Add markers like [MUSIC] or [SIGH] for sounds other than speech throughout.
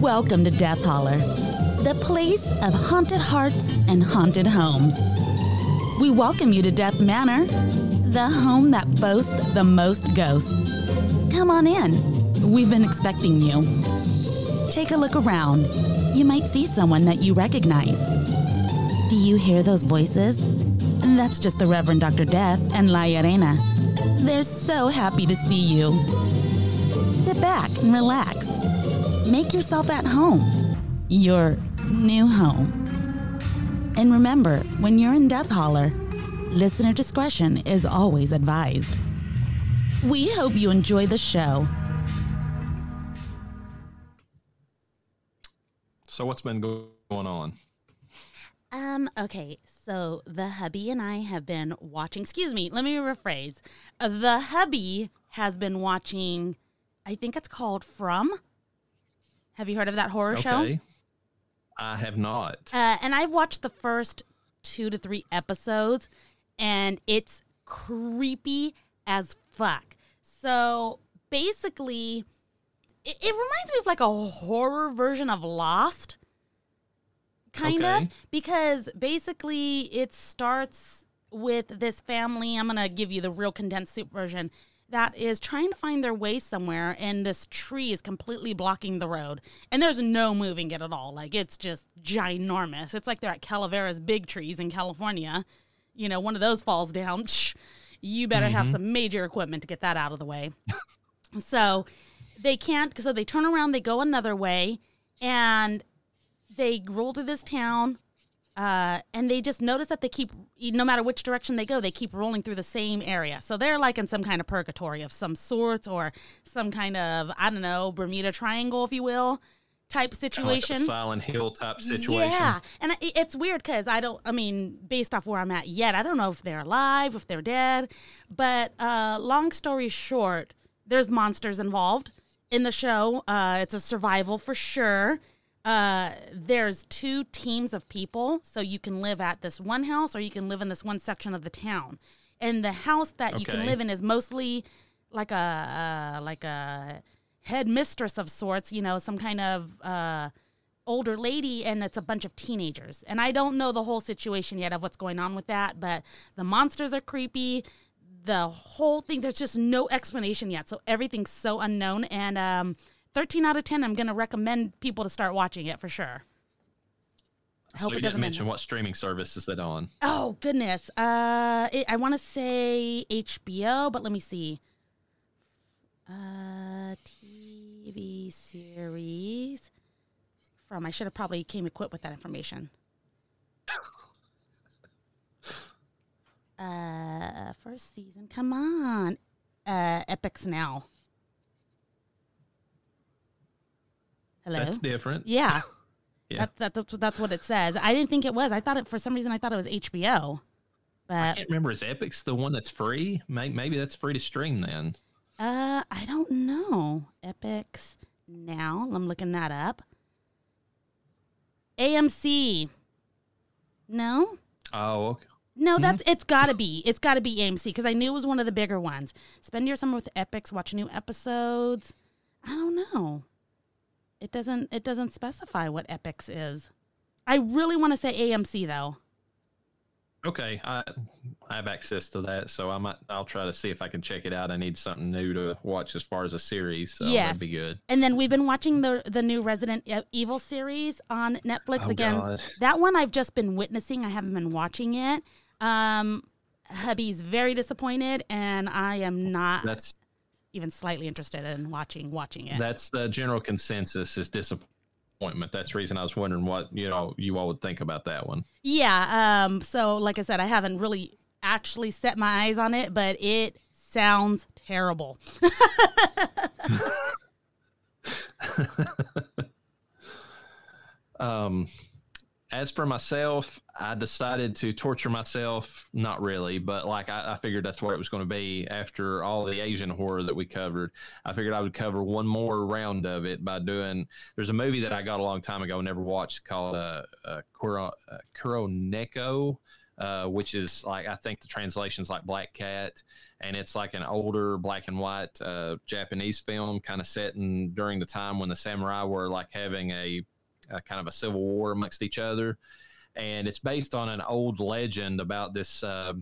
Welcome to Death Holler, the place of haunted hearts and haunted homes. We welcome you to Death Manor, the home that boasts the most ghosts. Come on in. We've been expecting you. Take a look around. You might see someone that you recognize. Do you hear those voices? That's just the Reverend Dr. Death and La Arena. They're so happy to see you. Sit back and relax. Make yourself at home. Your new home. And remember, when you're in Death Holler, listener discretion is always advised. We hope you enjoy the show. So what's been going on? Um, okay, so the hubby and I have been watching, excuse me, let me rephrase. The hubby has been watching, I think it's called From. Have you heard of that horror show? I have not. Uh, and I've watched the first two to three episodes, and it's creepy as fuck. So basically, it, it reminds me of like a horror version of Lost, kind Okay. of, because basically it starts with this family. I'm gonna give you the real condensed soup version. That is trying to find their way somewhere, and this tree is completely blocking the road. And there's no moving it at all. Like, it's just ginormous. It's like they're at Calaveras big trees in California. You know, one of those falls down. [LAUGHS] You better have mm-hmm. some major equipment to get that out of the way. [LAUGHS] so they can't, so they turn around, they go another way, and they roll through this town uh, and they just notice that they keep no matter which direction they go they keep rolling through the same area so they're like in some kind of purgatory of some sorts or some kind of i don't know bermuda triangle if you will type situation Like a Silent Hill type situation. yeah, and it's weird because I don't. I mean, based off where I'm at yet, I don't know if they're alive, if they're dead. But uh, long story short, there's monsters involved in the show. Uh, it's a survival for sure. Uh, there's two teams of people, so you can live at this one house or you can live in this one section of the town. And the house that you can live in is mostly like a uh, like a head mistress of sorts. You know, some kind of uh, older lady and it's a bunch of teenagers. And I don't know the whole situation yet of what's going on with that, but the monsters are creepy. The whole thing, there's just no explanation yet. So everything's so unknown. And um, 13 out of 10, I'm going to recommend people to start watching it for sure. I So hope you it didn't doesn't mention what streaming service is it on? Oh, goodness. Uh, it, I want to say HBO, but let me see. Uh, TV series from, I should have probably came equipped with that information. [LAUGHS] Uh, first season. Come on. Uh, Epix Now. Hello. That's different. yeah. [LAUGHS] Yeah. That's, that's that's what it says. I didn't think it was. I thought it for some reason. I thought it was HBO. But I can't remember. Is Epix the one that's free? Maybe, maybe that's free to stream then. uh, I don't know. Epix now. I'm looking that up. AMC. No. Oh, okay. No, that's it's got to be. It's got to be AMC because I knew it was one of the bigger ones. Spend your summer with Epix, watch new episodes. I don't know. It doesn't it doesn't specify what Epix is. I really want to say AMC though. Okay, I, I have access to that, so I might. I'll try to see if I can check it out. I need something new to watch as far as a series. So Yes. that'd be good. And then we've been watching the the new Resident Evil series on Netflix Oh, again. God. That one I've just been witnessing. I haven't been watching it. Um, hubby's very disappointed, and I am not That's even slightly interested in watching watching it. that's the general consensus is disappointment. That's the reason I was wondering what you know you all would think about that one. Yeah. Um. So, like I said, I haven't really actually set my eyes on it, but it sounds terrible. [LAUGHS] Um, as for myself, I decided to torture myself. Not really, but like I, I figured that's what it was going to be after all the Asian horror that we covered. I figured I would cover one more round of it by doing. There's a movie that I got a long time ago, never watched, called uh, uh, Kuro, uh, uh, which is like I think the translation's like Black Cat, and it's like an older black and white uh, Japanese film, kind of set in during the time when the samurai were like having a, a kind of a civil war amongst each other, and it's based on an old legend about this. Uh,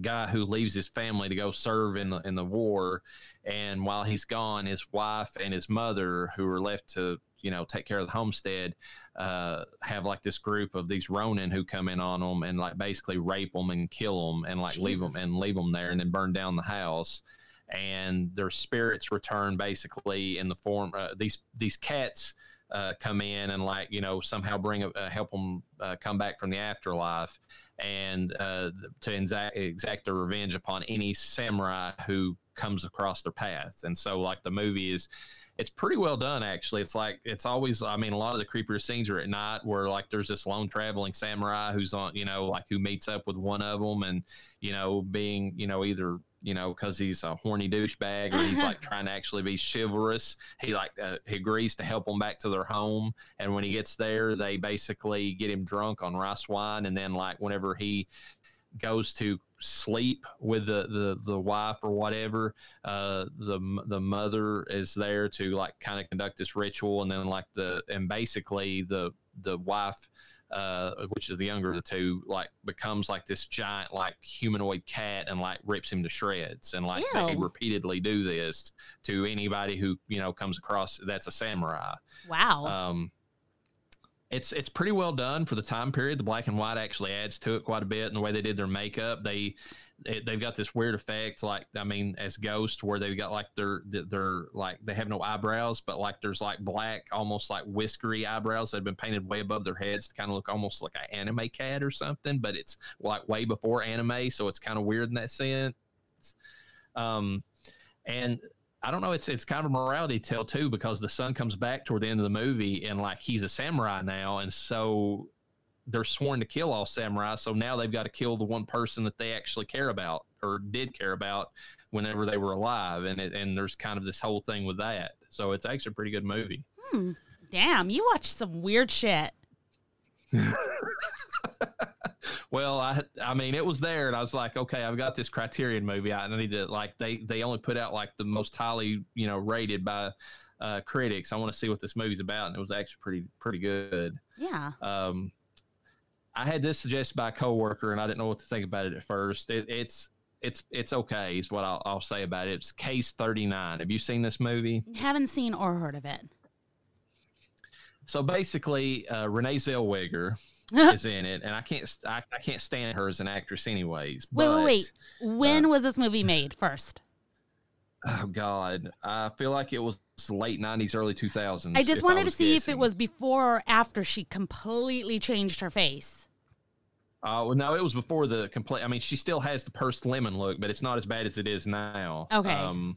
guy who leaves his family to go serve in the in the war and while he's gone his wife and his mother who are left to you know take care of the homestead uh, have like this group of these ronin who come in on them and like basically rape them and kill them and like Jesus. leave them and leave them there and then burn down the house and their spirits return basically in the form uh, these these cats uh, come in and like you know somehow bring uh, help them uh, come back from the afterlife and uh, to exact, exact their revenge upon any samurai who comes across their path. And so like the movie is it's pretty well done actually. It's like it's always i mean a lot of the creepier scenes are at night where like there's this lone traveling samurai who's on you know like who meets up with one of them and you know being you know either you know because he's a horny douchebag or he's like [LAUGHS] trying to actually be chivalrous. He like uh, he agrees to help them back to their home. And when he gets there they basically get him drunk on rice wine. And then like whenever he goes to sleep with the the, the wife or whatever uh, the the mother is there to like kind of conduct this ritual. And then like the and basically the the wife uh, which is the younger of the two, like becomes like this giant, like humanoid cat and like rips him to shreds. And like Ew. they repeatedly do this to anybody who, you know, comes across that's a samurai. Wow. Um, it's it's pretty well done for the time period. The black and white actually adds to it quite a bit, and the way they did their makeup, they they've got this weird effect, like I mean, as Ghost, where they've got like their they're like they have no eyebrows, but like there's like black, almost like whiskery eyebrows that have been painted way above their heads to kind of look almost like an anime cat or something, but it's like way before anime, so it's kind of weird in that sense. Um, and I don't know. It's it's kind of a morality tale too because the son comes back toward the end of the movie and like he's a samurai now, and so they're sworn to kill all samurai. So now they've got to kill the one person that they actually care about or did care about whenever they were alive, and it, and there's kind of this whole thing with that. So it's actually a pretty good movie. Hmm. Damn, you watch some weird shit. [LAUGHS] well, I I mean it was there, and I was like, okay, I've got this Criterion movie. I need to like they they only put out like the most highly you know rated by uh, critics. I want to see what this movie's about, and it was actually pretty pretty good. Yeah. Um, I had this suggested by a coworker, and I didn't know what to think about it at first. It, it's it's it's okay, is what I'll, I'll say about it. It's Case Thirty Nine. Have you seen this movie? Haven't seen or heard of it. So basically, uh, Renee Zellweger [LAUGHS] is in it, and I can't I, I can't stand her as an actress, anyways. Wait, but, wait, wait. When uh, was this movie made first? Oh God, I feel like it was late '90s, early 2000s. I just wanted I to see guessing. if it was before or after she completely changed her face. Uh, well, no, it was before the complete. I mean, she still has the pursed lemon look, but it's not as bad as it is now. Okay. Um,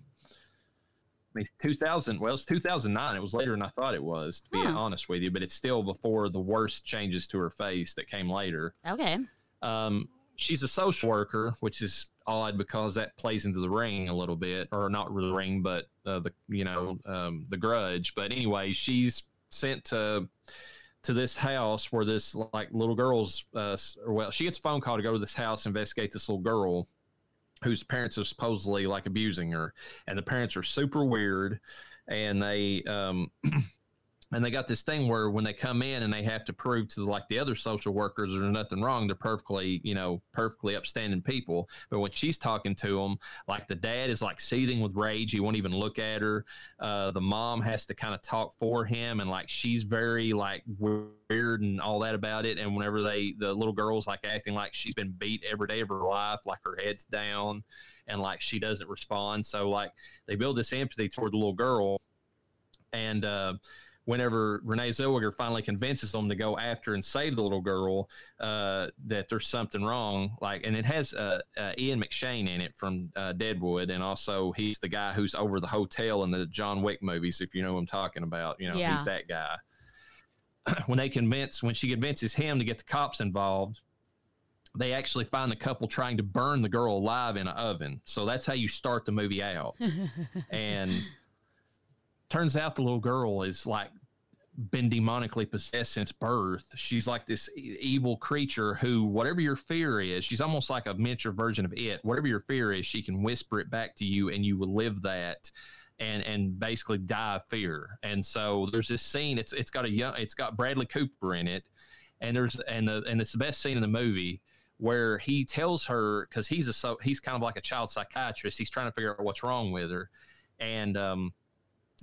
I mean, 2000. Well, it's 2009. It was later than I thought it was, to be huh. honest with you. But it's still before the worst changes to her face that came later. Okay. Um, she's a social worker, which is odd because that plays into the ring a little bit, or not the ring, but uh, the you know um, the grudge. But anyway, she's sent to to this house where this like little girl's uh, well, she gets a phone call to go to this house investigate this little girl whose parents are supposedly like abusing her, and the parents are super weird, and they um, [CLEARS THROAT] and they got this thing where when they come in and they have to prove to like the other social workers there's nothing wrong they're perfectly you know perfectly upstanding people. But when she's talking to them like the dad is like seething with rage. He won't even look at her. Uh, the mom has to kind of talk for him and like she's very like weird and all that about it. And whenever they the little girl's like acting like she's been beat every day of her life like her head's down and like she doesn't respond. So like they build this empathy toward the little girl. And uh whenever Renee Zellweger finally convinces them to go after and save the little girl, uh, that there's something wrong. Like, and it has uh, uh, Ian McShane in it from uh, Deadwood, and also he's the guy who's over the hotel in the John Wick movies. If you know what I'm talking about, you know yeah. he's that guy. [CLEARS THROAT] when they convince, when she convinces him to get the cops involved. They actually find the couple trying to burn the girl alive in an oven. So that's how you start the movie out. [LAUGHS] and turns out the little girl is like been demonically possessed since birth. She's like this evil creature who, whatever your fear is, she's almost like a miniature version of it. Whatever your fear is, she can whisper it back to you, and you will live that. And, and basically die of fear. And so there's this scene. It's it's got a young. It's got Bradley Cooper in it, and there's and the and it's the best scene in the movie where he tells her because he's a so he's kind of like a child psychiatrist. He's trying to figure out what's wrong with her, and um,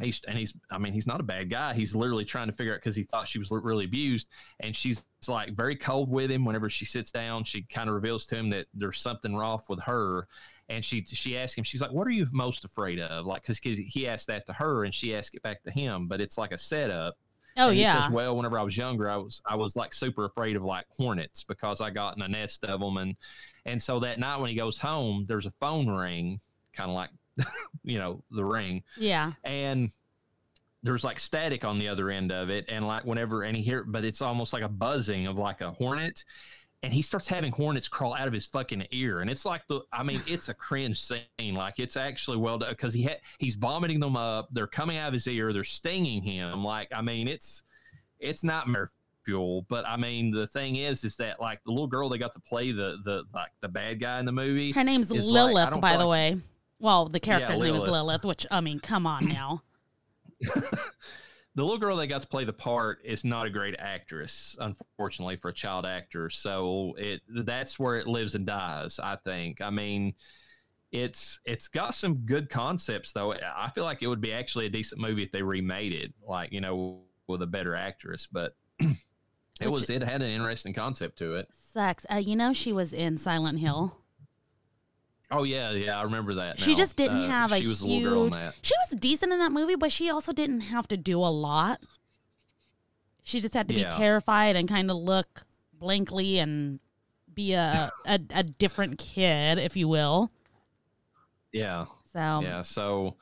he's and he's I mean he's not a bad guy. He's literally trying to figure out because he thought she was really abused, and she's like very cold with him. Whenever she sits down, she kind of reveals to him that there's something off with her. And she she asks him, she's like, "What are you most afraid of?" Like, because he asked that to her, and she asked it back to him. But it's like a setup Oh and yeah. Says, well, whenever I was younger, I was I was like super afraid of like hornets because I got in a nest of them, and and so that night when he goes home, there's a phone ring, kind of like [LAUGHS] you know the ring, yeah. and there's like static on the other end of it, and like whenever and he hear, but it's almost like a buzzing of like a hornet, and he starts having hornets crawl out of his fucking ear and it's like the i mean it's a cringe scene like it's actually well done because he ha- he's vomiting them up they're coming out of his ear they're stinging him like i mean it's it's nightmare fuel but i mean the thing is is that like the little girl they got to play the the like the bad guy in the movie Her name's is like- Lilith, by the like- way. Well, the character's name is Lilith. Lilith, which I mean, come on now. [LAUGHS] the little girl that got to play the part is not a great actress, unfortunately, for a child actor. So it that's where it lives and dies. I think. I mean, it's it's got some good concepts though. I feel like it would be actually a decent movie if they remade it, like you know, with a better actress. But [CLEARS THROAT] it Which- was it had an interesting concept to it. Sucks. Uh, you know, she was in Silent Hill. Oh yeah, yeah, I remember that. She now. just didn't Uh, have a She was a little girl in huge- that. She was decent in that movie, but she also didn't have to do a lot. She just had to Yeah. be terrified and kind of look blankly and be a, [LAUGHS] a a different kid, if you will. Yeah, So yeah so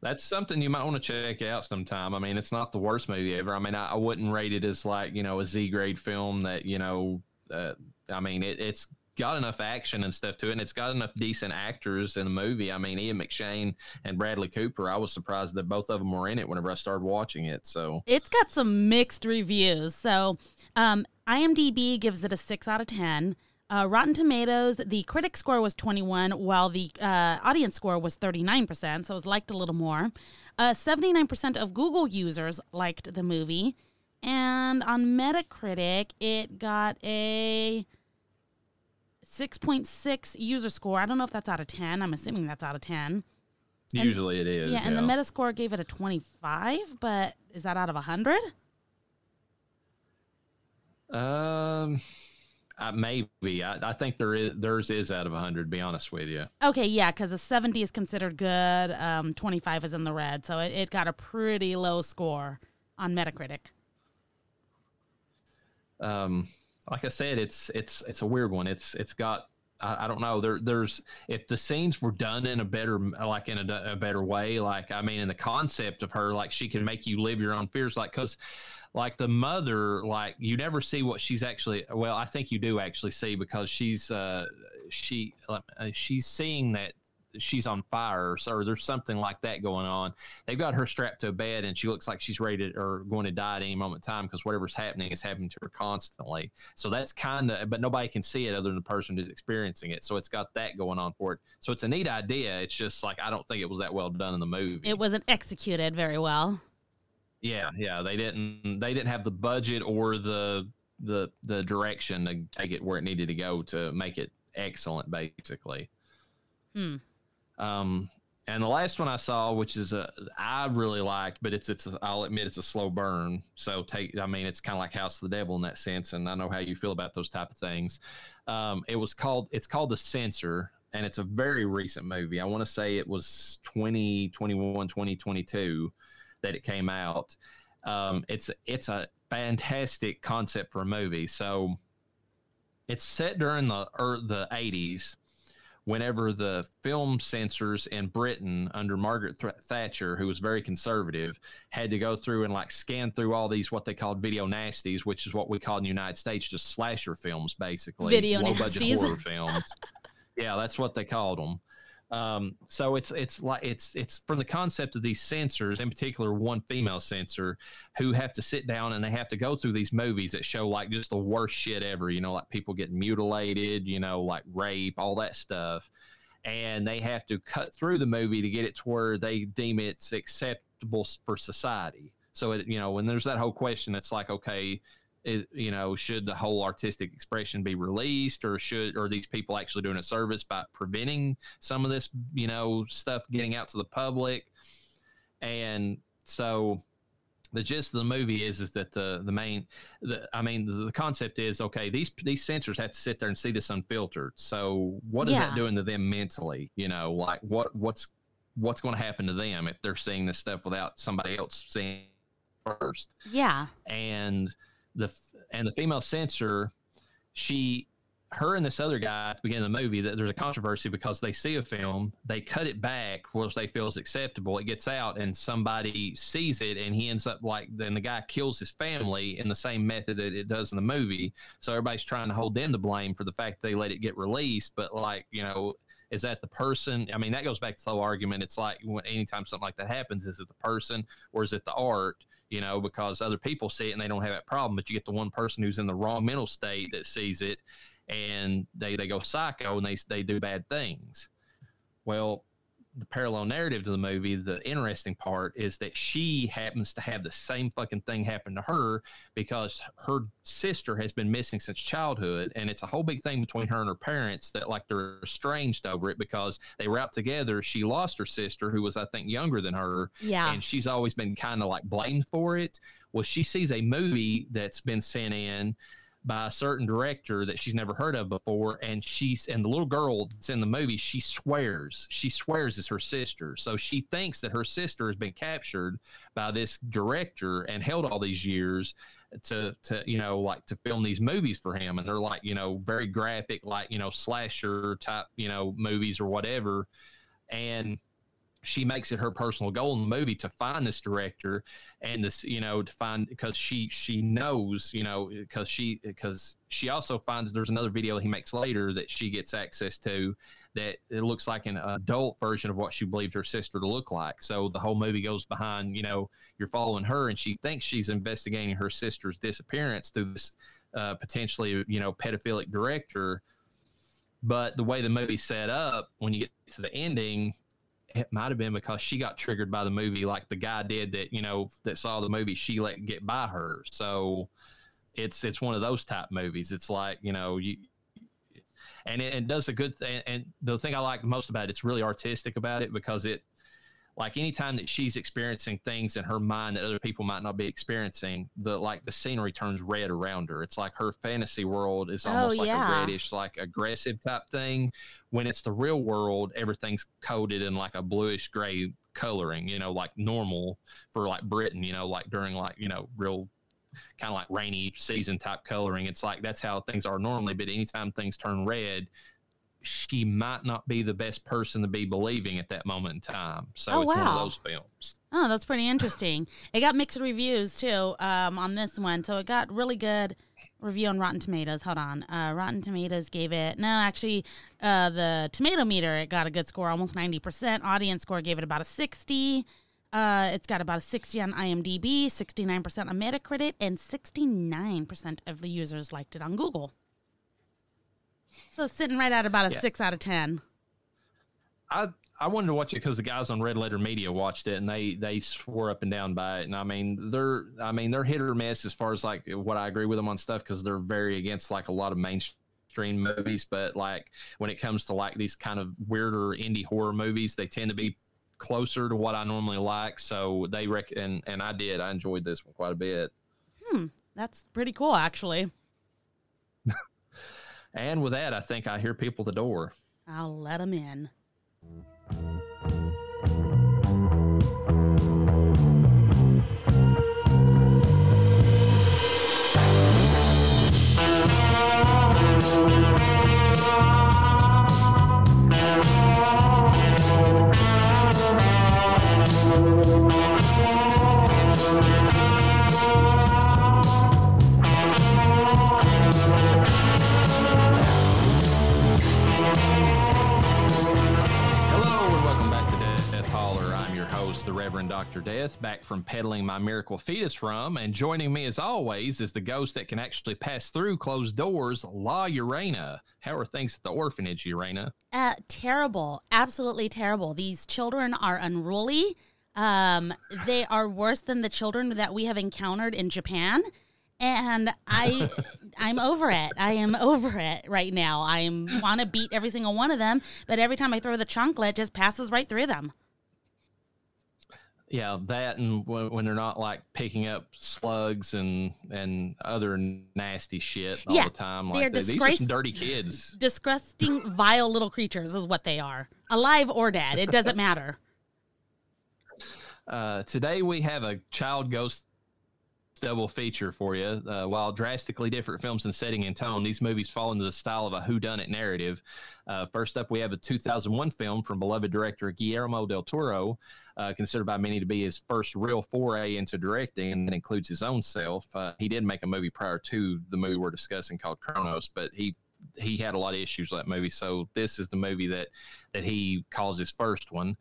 that's something you might want to check out sometime i mean it's not the worst movie ever i mean i, I wouldn't rate it as like you know a z grade film that you know uh, i mean it, it's got enough action and stuff to it and it's got enough decent actors in the movie i mean ian mcshane and bradley cooper i was surprised that both of them were in it whenever i started watching it so it's got some mixed reviews. So, um, IMDb gives it a six out of ten. Uh, Rotten Tomatoes, the critic score was 21, while the uh, audience score was 39%, so it was liked a little more. Uh, 79% of Google users liked the movie. And on Metacritic, it got a 6.6 user score. I don't know if that's out of 10. I'm assuming that's out of 10. usually it is Yeah, and the Metascore gave it a 25, but is that out of 100? um uh, maybe I, I think there is theirs is out of 100 to be honest with you Okay, yeah, because a 70 is considered good, um, 25 is in the red. So it, it got a pretty low score on Metacritic. um like i said it's it's it's a weird one. It's it's got I, I don't know. There there's if the scenes were done in a better like in a, a better way like i mean in the concept of her like she can make you live your own fears like because like the mother like you never see what she's actually well i think you do actually see because she's uh she uh, she's seeing that she's on fire or, there's something like that going on they've got her strapped to a bed and she looks like she's ready to, or going to die at any moment in time because whatever's happening is happening to her constantly so that's kind of but nobody can see it other than the person who's experiencing it so it's got that going on for it so it's a neat idea it's just like i don't think it was that well done in the movie It wasn't executed very well. yeah, yeah, they didn't they didn't have the budget or the the the direction to take it where it needed to go to make it excellent basically. Hmm. Um and the last one I saw, which is a I really liked, but it's it's a, I'll admit it's a slow burn. So take I mean it's kind of like House of the Devil in that sense, and I know how you feel about those type of things. Um, it was called it's called The Censor, and it's a very recent movie. I want to say it was 2021, 2022 that it came out. Um, it's it's a fantastic concept for a movie. So it's set during the er, the 80s whenever the film censors in Britain under Margaret Th- Thatcher, who was very conservative, had to go through and like scan through all these what they called video nasties, which is what we call in the United States just slasher films, basically Video low budget horror films. [LAUGHS] yeah, that's what they called them. Um, so it's it's like it's it's from the concept of these censors, in particular one female censor, who have to sit down and they have to go through these movies that show like just the worst shit ever. You know, like people getting mutilated, you know, like rape, all that stuff, and they have to cut through the movie to get it to where they deem it's acceptable for society. So it, you know, when there's that whole question, it's like, okay, is, you know, should the whole artistic expression be released, or should or these people actually doing a service by preventing some of this, you know, stuff getting out to the public? And so, the gist of the movie is is that the the main, the I mean, the, the concept is okay. These these censors have to sit there and see this unfiltered. So, what is Yeah. that doing to them mentally? You know, like what what's what's going to happen to them if they're seeing this stuff without somebody else seeing it first? Yeah. and the and the female censor, she, her and this other guy at the beginning of the movie, that there's a controversy because they see a film, they cut it back, which they feel is acceptable. It gets out, and somebody sees it, and he ends up like then the guy kills his family in the same method that it does in the movie. So everybody's trying to hold them to blame for the fact that they let it get released, but like you know. Is that the person? I mean, that goes back to the whole argument. It's like when, anytime something like that happens, is it the person or is it the art? You know, because other people see it and they don't have that problem. But you get the one person who's in the wrong mental state that sees it and they, they go psycho and they, they do bad things. Well, the parallel narrative to the movie, the interesting part is that she happens to have the same fucking thing happen to her because her sister has been missing since childhood. And it's a whole big thing between her and her parents that, like, they're estranged over it because they were out together. She lost her sister, who was, I think, younger than her Yeah. and she's always been kind of like blamed for it. Well, she sees a movie that's been sent in by a certain director that she's never heard of before, and she's and the little girl that's in the movie, she swears, she swears is her sister. So she thinks that her sister has been captured by this director and held all these years to to you know like to film these movies for him and they're like you know very graphic like you know slasher type you know movies or whatever and she makes it her personal goal in the movie to find this director and this you know to find because she she knows you know because she because she also finds there's another video he makes later that she gets access to that it looks like an adult version of what she believed her sister to look like. So the whole movie goes behind you know you're following her and she thinks she's investigating her sister's disappearance through this uh, potentially you know pedophilic director. But the way the movie's set up when you get to the ending it might have been because she got triggered by the movie like the guy did that you know that saw the movie she let get by her. So it's it's one of those type movies. It's like you know you and it, it does a good thing and the thing i like most about it it's really artistic about it because it like anytime that she's experiencing things in her mind that other people might not be experiencing the like the scenery turns red around her. It's like her fantasy world is Oh, almost like a reddish like aggressive type thing. When it's the real world everything's coated in like a bluish gray coloring you know like normal for like britain you know like during like you know real kind of like rainy season type coloring. It's like that's how things are normally. But anytime things turn red she might not be the best person to be believing at that moment in time so Oh, it's one of those films Oh, that's pretty interesting. It got mixed reviews too um, on this one, so it got really good review on Rotten Tomatoes. Hold on, uh, Rotten Tomatoes gave it no, actually, uh, the tomato meter it got a good score, almost ninety percent. Audience score gave it about a sixty. Uh, it's got about a sixty on IMDb, sixty nine percent on Metacritic, and sixty nine percent of the users liked it on Google. So sitting right at about a Yeah. six out of ten. I I wanted to watch it because the guys on Red Letter Media watched it and they they swore up and down by it. And I mean they're I mean they're hit or miss as far as like what I agree with them on stuff because they're very against like a lot of mainstream movies. But like when it comes to like these kind of weirder indie horror movies, they tend to be closer to what I normally like. So they reckon and, and I did I enjoyed this one quite a bit. Hmm, That's pretty cool, actually. And with that, I think I hear people at the door. I'll let them in. Reverend Dr. Death, back from peddling my miracle fetus from. And joining me, as always, is the ghost that can actually pass through closed doors, La Urena. How are things at the orphanage, Urena? Uh, terrible. Absolutely terrible. These children are unruly. Um, they are worse than the children that we have encountered in Japan. And I, [LAUGHS] I'm over it. I am over it right now. I want to beat every single one of them, but every time I throw the chunklet, it just passes right through them. Yeah, that and when, when they're not like picking up slugs and and other nasty shit all Yeah, the time. Like they- these are some dirty kids. Disgusting, [LAUGHS] vile little creatures is what they are. Alive or dead, it doesn't [LAUGHS] matter. Uh, today we have a child ghost double feature for you. Uh, while drastically different films in setting and tone, these movies fall into the style of a whodunit narrative. Uh, first up, we have a 2001 film from beloved director Guillermo del Toro, uh, considered by many to be his first real foray into directing, and includes his own self. Uh, he did make a movie prior to the movie we're discussing called Cronos, but he he had a lot of issues with that movie. So this is the movie that that he calls his first one.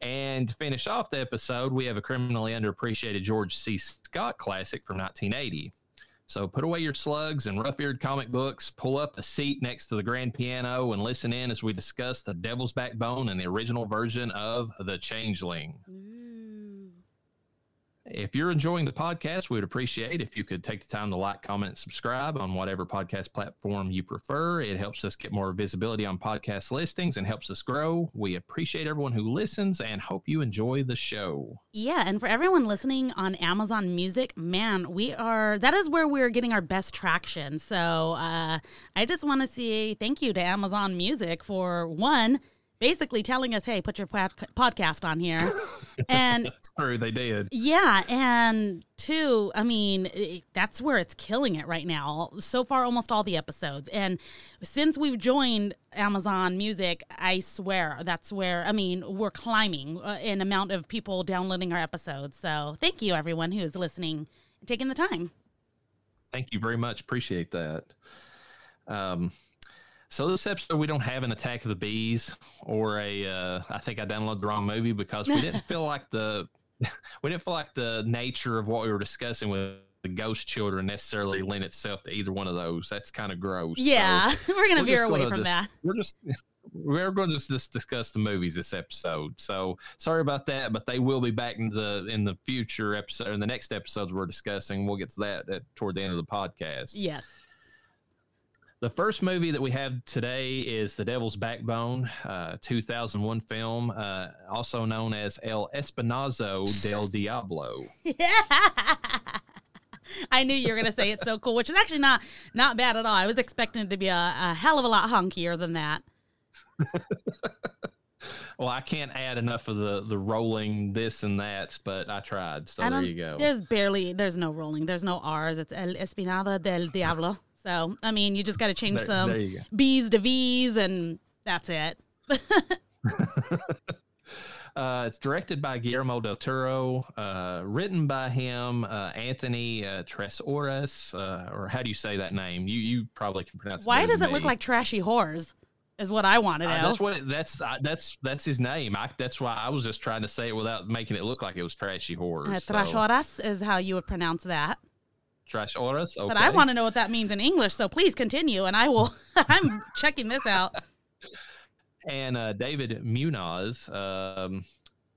And to finish off the episode, we have a criminally underappreciated George C. Scott classic from 1980. So put away your slugs and rough eared comic books, pull up a seat next to the grand piano, and listen in as we discuss The Devil's Backbone and the original version of The Changeling. If you're enjoying the podcast, we would appreciate if you could take the time to like, comment, and subscribe on whatever podcast platform you prefer. It helps us get more visibility on podcast listings and helps us grow. We appreciate everyone who listens and hope you enjoy the show. Yeah, and for everyone listening on Amazon Music, man, we are that is where we're getting our best traction. So uh, I just want to say thank you to Amazon Music for one, basically telling us, hey, put your pod- podcast on here, [LAUGHS] and True, they did. yeah, and two, I mean, it- that's where it's killing it right now. So far, almost all the episodes. And since we've joined Amazon Music, I swear that's where, I mean, we're climbing uh, in amount of people downloading our episodes. So thank you, everyone who is listening and taking the time. Thank you very much. Appreciate that. Um, so this episode we don't have an Attack of the Bees or a. Uh, I think I downloaded the wrong movie because we didn't [LAUGHS] feel like the [LAUGHS] we didn't feel like the nature of what we were discussing with the ghost children necessarily lent itself to either one of those. That's kind of gross. So Yeah, [LAUGHS] we're going to we're veer away gonna from dis- that. We're just we're going to just, just discuss the movies this episode. So sorry about that, but they will be back in the in the future episode in the next episodes we're discussing. We'll get to that at, toward the end of the podcast. Yes. The first movie that we have today is The Devil's Backbone, uh, 2001 film, uh, also known as El Espinazo del [LAUGHS] Diablo. Yeah. [LAUGHS] I knew you were going to say it's so cool, which is actually not not bad at all. I was expecting it to be a, a hell of a lot hunkier than that. [LAUGHS] Well, I can't add enough of the the rolling this and that, but I tried. So I there you go. There's barely, there's no rolling, there's no R's. It's El Espinada del Diablo. So, I mean, you just got to change There- some there. B's to V's, and that's it. [LAUGHS] Uh, it's directed by Guillermo del Toro, uh, written by him, uh, Anthony uh, Tresores, uh, or how do you say that name? You you probably can pronounce it. Why does it look like trashy whores? Is what I want to know. Uh, that's what it, that's that's that's his name. I, that's why I was just trying to say it without making it look like it was trashy horror. uh, so. Is how you would pronounce that. Trash Oras. Okay. But I want to know what that means in English, so please continue, and I will. [LAUGHS] I'm checking this out. and uh, David Munoz, um,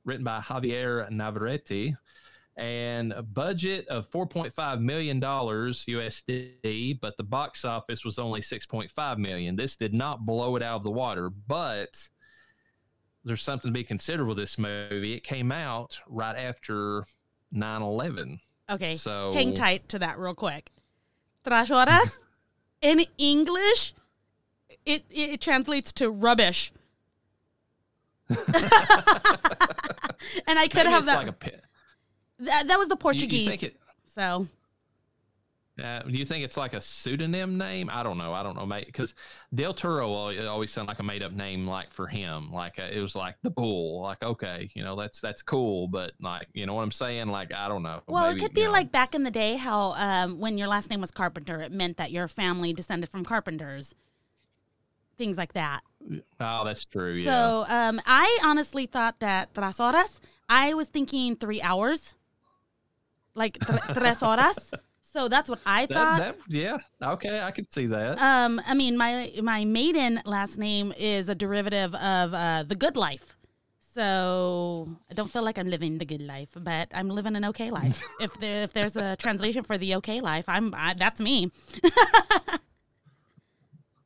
written by Javier Navarrete, and a budget of four point five million dollars USD, but the box office was only six point five million. This did not blow it out of the water, but there's something to be considered with this movie. It came out right after 9-11. Okay, So- hang tight to that real quick. Trashorras [LAUGHS] in English, it, it translates to rubbish. [LAUGHS] and I could Maybe have that. like that. That was the you- Portuguese. You, think it? so Uh, do you think it's like a pseudonym name? I don't know. I don't know, mate. Because Del Toro always sounded like a made up name, like for him. Like uh, it was like the bull. Like okay, you know that's that's cool, but like you know what I'm saying? Like I don't know. Well, Maybe, it could be you know. like back in the day how um, when your last name was Carpenter, it meant that your family descended from carpenters. Things like that. oh, that's true. Yeah. So um, I honestly thought that tres horas. I was thinking three hours, like tre- [LAUGHS] tres horas. So that's what I thought. That, that, yeah, okay, I could see that. Um, I mean, my my maiden last name is a derivative of uh, the good life. So I don't feel like I'm living the good life, but I'm living an okay life. [LAUGHS] if there, if there's a translation for the okay life, I'm I, that's me. [LAUGHS]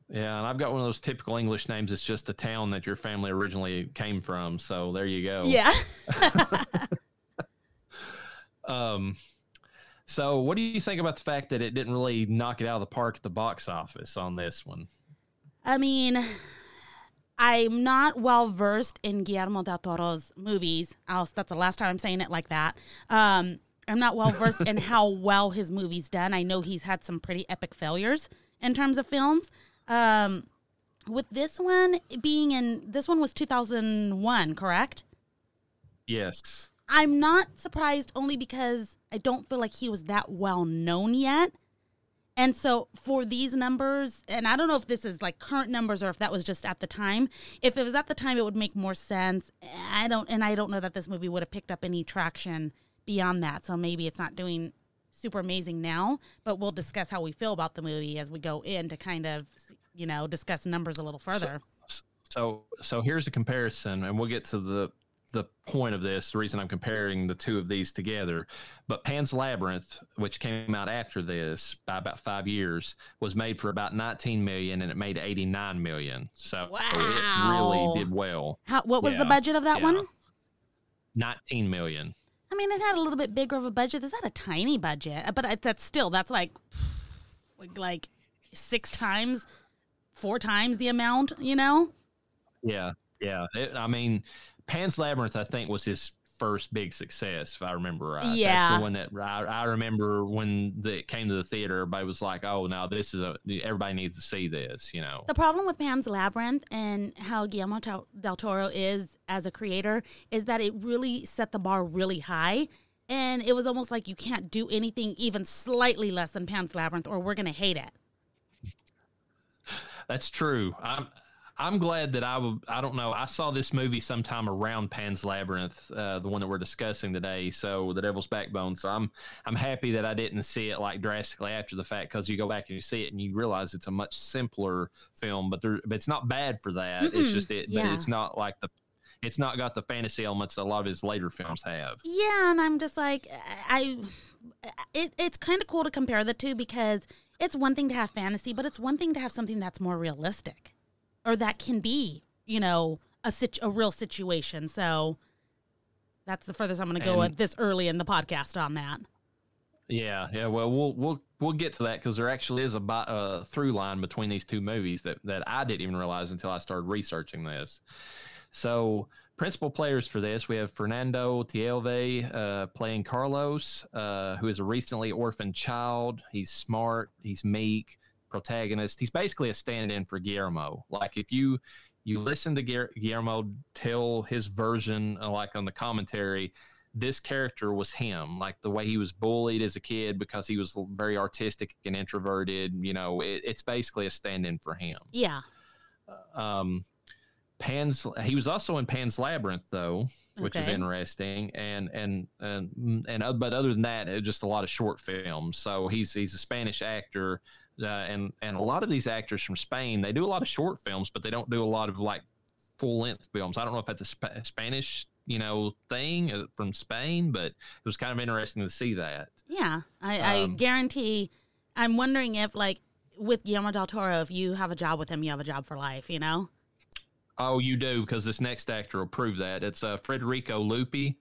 yeah, and I've got one of those typical English names. It's just the town that your family originally came from. So there you go. Yeah. [LAUGHS] um. So, what do you think about the fact that it didn't really knock it out of the park at the box office on this one? I mean, I'm not well versed in Guillermo del Toro's movies. I'll, that's the last time I'm saying it like that. Um, I'm not well versed in [LAUGHS] how well his movies done. I know he's had some pretty epic failures in terms of films. Um, with this one being in this one was 2001, correct? Yes. I'm not surprised only because I don't feel like he was that well known yet. And so for these numbers, and I don't know if this is like current numbers or if that was just at the time. If it was at the time, it would make more sense. I don't, and I don't know that this movie would have picked up any traction beyond that. So maybe it's not doing super amazing now, but we'll discuss how we feel about the movie as we go in to kind of, you know, discuss numbers a little further. So, so, so here's a comparison, and we'll get to the the point of this, the reason I'm comparing the two of these together. But Pan's Labyrinth, which came out after this by about five years, was made for about 19 million and it made 89 million. So wow. it really did well. How, what was yeah. the budget of that yeah. one? 19 million. I mean, it had a little bit bigger of a budget. Is that a tiny budget? Uh, but uh, that's still, that's like, like six times, four times the amount, you know? Yeah. Yeah. It, I mean, Pan's Labyrinth, I think, was his first big success, if I remember right. Yeah, that's the one that I, I remember when the, it came to the theater. Everybody was like, "Oh, now this is a everybody needs to see this." You know, the problem with Pan's Labyrinth and how Guillermo del Toro is as a creator is that it really set the bar really high. And it was almost like you can't do anything even slightly less than Pan's Labyrinth, or we're gonna hate it. That's true. I'm I'm glad that I. I don't know. I saw this movie sometime around Pan's Labyrinth, uh, the one that we're discussing today. So the Devil's Backbone. So I'm I'm happy that I didn't see it like drastically after the fact because you go back and you see it and you realize it's a much simpler film. But there, but it's not bad for that. Mm-mm, it's just it. Yeah. But it's not like the. It's not got the fantasy elements that a lot of his later films have. Yeah, and I'm just like I. It, it's kind of cool to compare the two because it's one thing to have fantasy, but it's one thing to have something that's more realistic or that can be, you know, a situ- a real situation. So that's the furthest I'm going to go at this early in the podcast on that. Yeah, yeah. Well, we'll we'll we'll get to that because there actually is a uh, through line between these two movies that that I didn't even realize until I started researching this. So, principal players for this we have Fernando Tielve uh, playing Carlos, uh, who is a recently orphaned child. He's smart. He's meek protagonist. He's basically a stand-in for Guillermo. Like if you you listen to Guillermo tell his version, uh, like on the commentary, this character was him. Like the way he was bullied as a kid because he was very artistic and introverted. You know, it, it's basically a stand-in for him. Yeah. Uh, um, Pan's. He was also in Pan's Labyrinth though, which okay. is interesting. And and and and uh, but other than that, just a lot of short films. So he's he's a Spanish actor uh, and and a lot of these actors from Spain, they do a lot of short films, but they don't do a lot of like full length films. I don't know if that's a Sp- Spanish you know thing uh, from Spain, but it was kind of interesting to see that. Yeah, I, um, I guarantee. I'm wondering if like with Guillermo del Toro, if you have a job with him, you have a job for life. You know. Oh, you do because this next actor will prove that. It's uh, Federico Luppi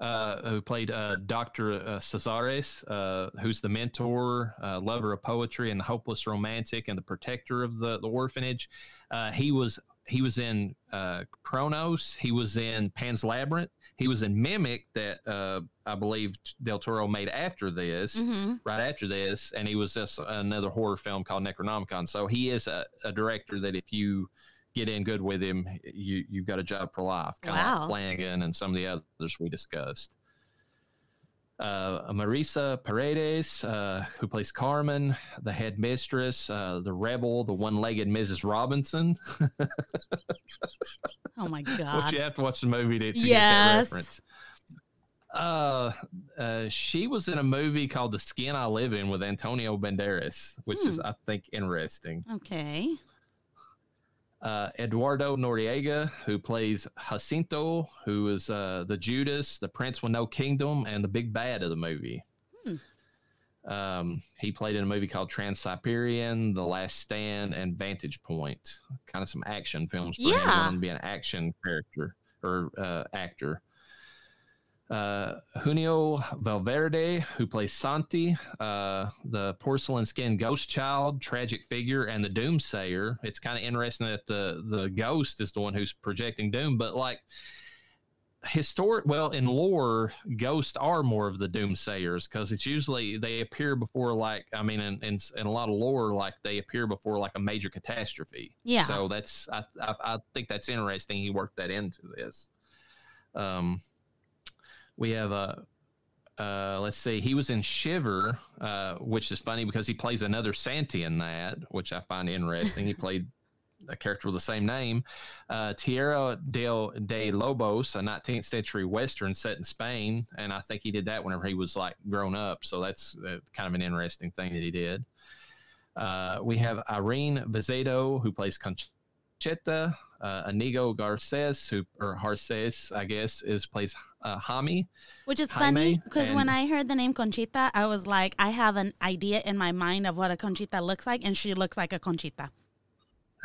uh, who played uh, Dr. Uh, Casares, uh, who's the mentor, uh, lover of poetry, and the hopeless romantic, and the protector of the, the orphanage. Uh, he was he was in Cronos. He was in Pan's Labyrinth. He was in Mimic that I believe Del Toro made after this, mm-hmm. right after this, and he was just another horror film called Necronomicon. So he is a, a director that if you get in good with him, you you've got a job for life. Kind wow. of like Flanagan and some of the others we discussed. Uh, Marisa Paredes, uh, who plays Carmen, the head mistress, uh, the rebel, the one-legged Mrs. Robinson. [LAUGHS] oh my god! Well, you have to watch the movie to, to yes. get that reference. Uh, uh, she was in a movie called The Skin I Live In with Antonio Banderas, which Hmm. is, I think, interesting. Okay. Uh, Eduardo Noriega, who plays Jacinto, who is uh, the Judas, the Prince with No Kingdom, and the big bad of the movie. Hmm. Um, he played in a movie called Transsiberian, The Last Stand, and Vantage Point. Kind of some action films for Yeah. wanting to be an action character or uh, actor. Uh, Junio Valverde, who plays Santi, uh, the porcelain skinned ghost child, tragic figure, and the doomsayer. It's kind of interesting that the the ghost is the one who's projecting doom, but like historic well in lore ghosts are more of the doomsayers because it's usually they appear before like i mean in, in, in a lot of lore like they appear before like a major catastrophe Yeah. so that's I, I i think that's interesting he worked that into this um we have a uh, let's see. He was in Shiver, uh, which is funny because he plays another Santi in that, which I find interesting. he played a character with the same name. Uh, Tierra del de Lobos, a 19th century Western set in Spain. And I think he did that whenever he was like grown up. So that's uh, kind of an interesting thing that he did. Uh, we have Irene Visedo, who plays Conchetta. Uh, Inigo Garces, who, or Garces, I guess, is plays uh, Hami. Which is Jaime funny because when I heard the name Conchita, I was like, I have an idea in my mind of what a Conchita looks like, and she looks like a Conchita. [LAUGHS]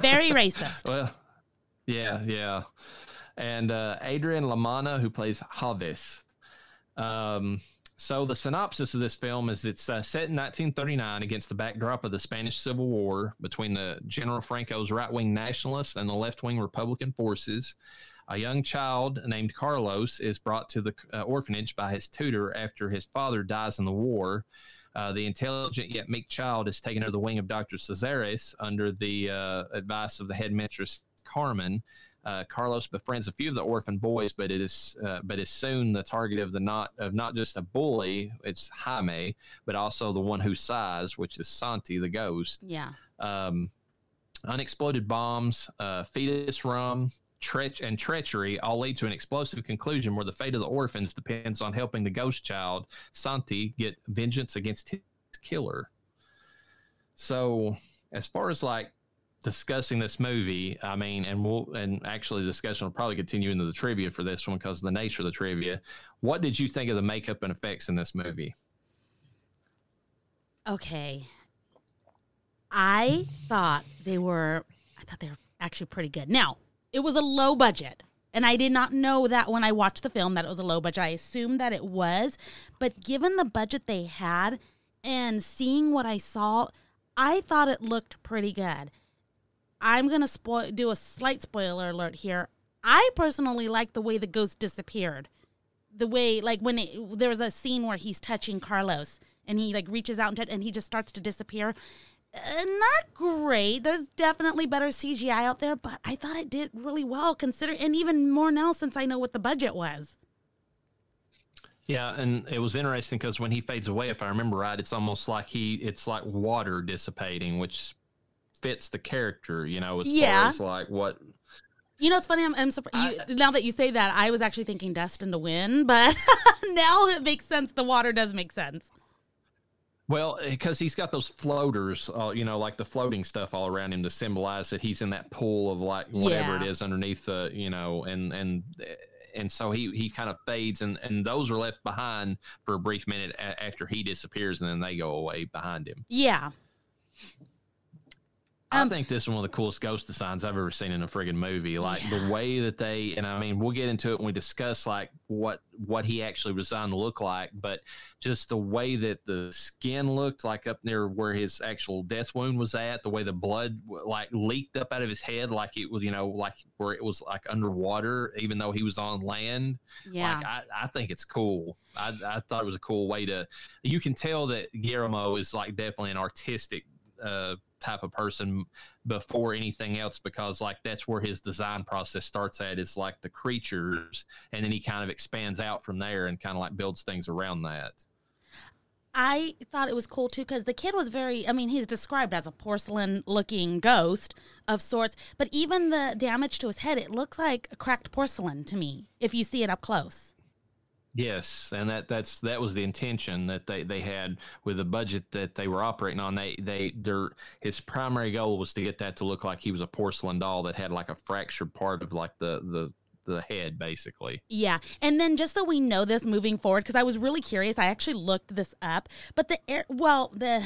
Very racist. Well, yeah, yeah. And uh, Adrian Lamana, who plays Javis. Um, so the synopsis of this film is it's uh, set in 1939 against the backdrop of the Spanish Civil War between the General Franco's right-wing nationalists and the left-wing Republican forces. A young child named Carlos is brought to the uh, orphanage by his tutor after his father dies in the war. Uh, the intelligent yet meek child is taken under the wing of Dr. Cesares under the uh, advice of the headmistress Carmen. Uh, Carlos befriends a few of the orphan boys, but it is uh, but is soon the target of the not of not just a bully, it's Jaime, but also the one who sighs, which is Santi, the ghost Yeah. um, unexploded bombs, uh, fetus rum, treach and treachery all lead to an explosive conclusion where the fate of the orphans depends on helping the ghost child Santi get vengeance against his killer. So, as far as like discussing this movie, I mean, and we'll and actually the discussion will probably continue into the trivia for this one because of the nature of the trivia. What did you think of the makeup and effects in this movie? Okay. I thought they were I thought they were actually pretty good. Now, it was a low budget. And I did not know that when I watched the film that it was a low budget. I assumed that it was, but given the budget they had and seeing what I saw, I thought it looked pretty good. I'm going to spoil do a slight spoiler alert here. I personally like the way the ghost disappeared. The way like when it, there was a scene where he's touching Carlos and he like reaches out and, touch, and he just starts to disappear. Uh, not great. There's definitely better CGI out there, but I thought it did really well consider and even more now since I know what the budget was. Yeah, and it was interesting because when he fades away, if I remember right, it's almost like he it's like water dissipating, which fits the character, you know, as Yeah. far as like what You know, it's funny. I'm, I'm surprised. You, now that you say that, I was actually thinking dust to Win, but [LAUGHS] now it makes sense. The water does make sense. well, because he's got those floaters, uh, you know, like the floating stuff all around him to symbolize that he's in that pool of like whatever Yeah. it is underneath the, you know, and and and so he he kind of fades, and and those are left behind for a brief minute a- after he disappears, and then they go away behind him. Yeah. I Um, think this is one of the coolest ghost designs I've ever seen in a friggin' movie. Like the way that they, and I mean, we'll get into it when we discuss like what what he actually was designed to look like, but just the way that the skin looked like up near where his actual death wound was at, the way the blood like leaked up out of his head, like it was, you know, like where it was like underwater, even though he was on land. Yeah. Like I, I think it's cool. I, I thought it was a cool way to. You can tell that Guillermo is like definitely an artistic uh, type of person before anything else because like that's where his design process starts at is like the creatures, and then he kind of expands out from there and kind of like builds things around that. I thought it was cool too because the kid was very, I mean, he's described as a porcelain looking ghost of sorts, but even the damage to his head, it looks like cracked porcelain to me if you see it up close. Yes, and that that's that was the intention that they they had with the budget that they were operating on. They they their his primary goal was to get that to look like he was a porcelain doll that had like a fractured part of like the the the head basically. Yeah. And then just so we know this moving forward cuz I was really curious, I actually looked this up, but the air well, the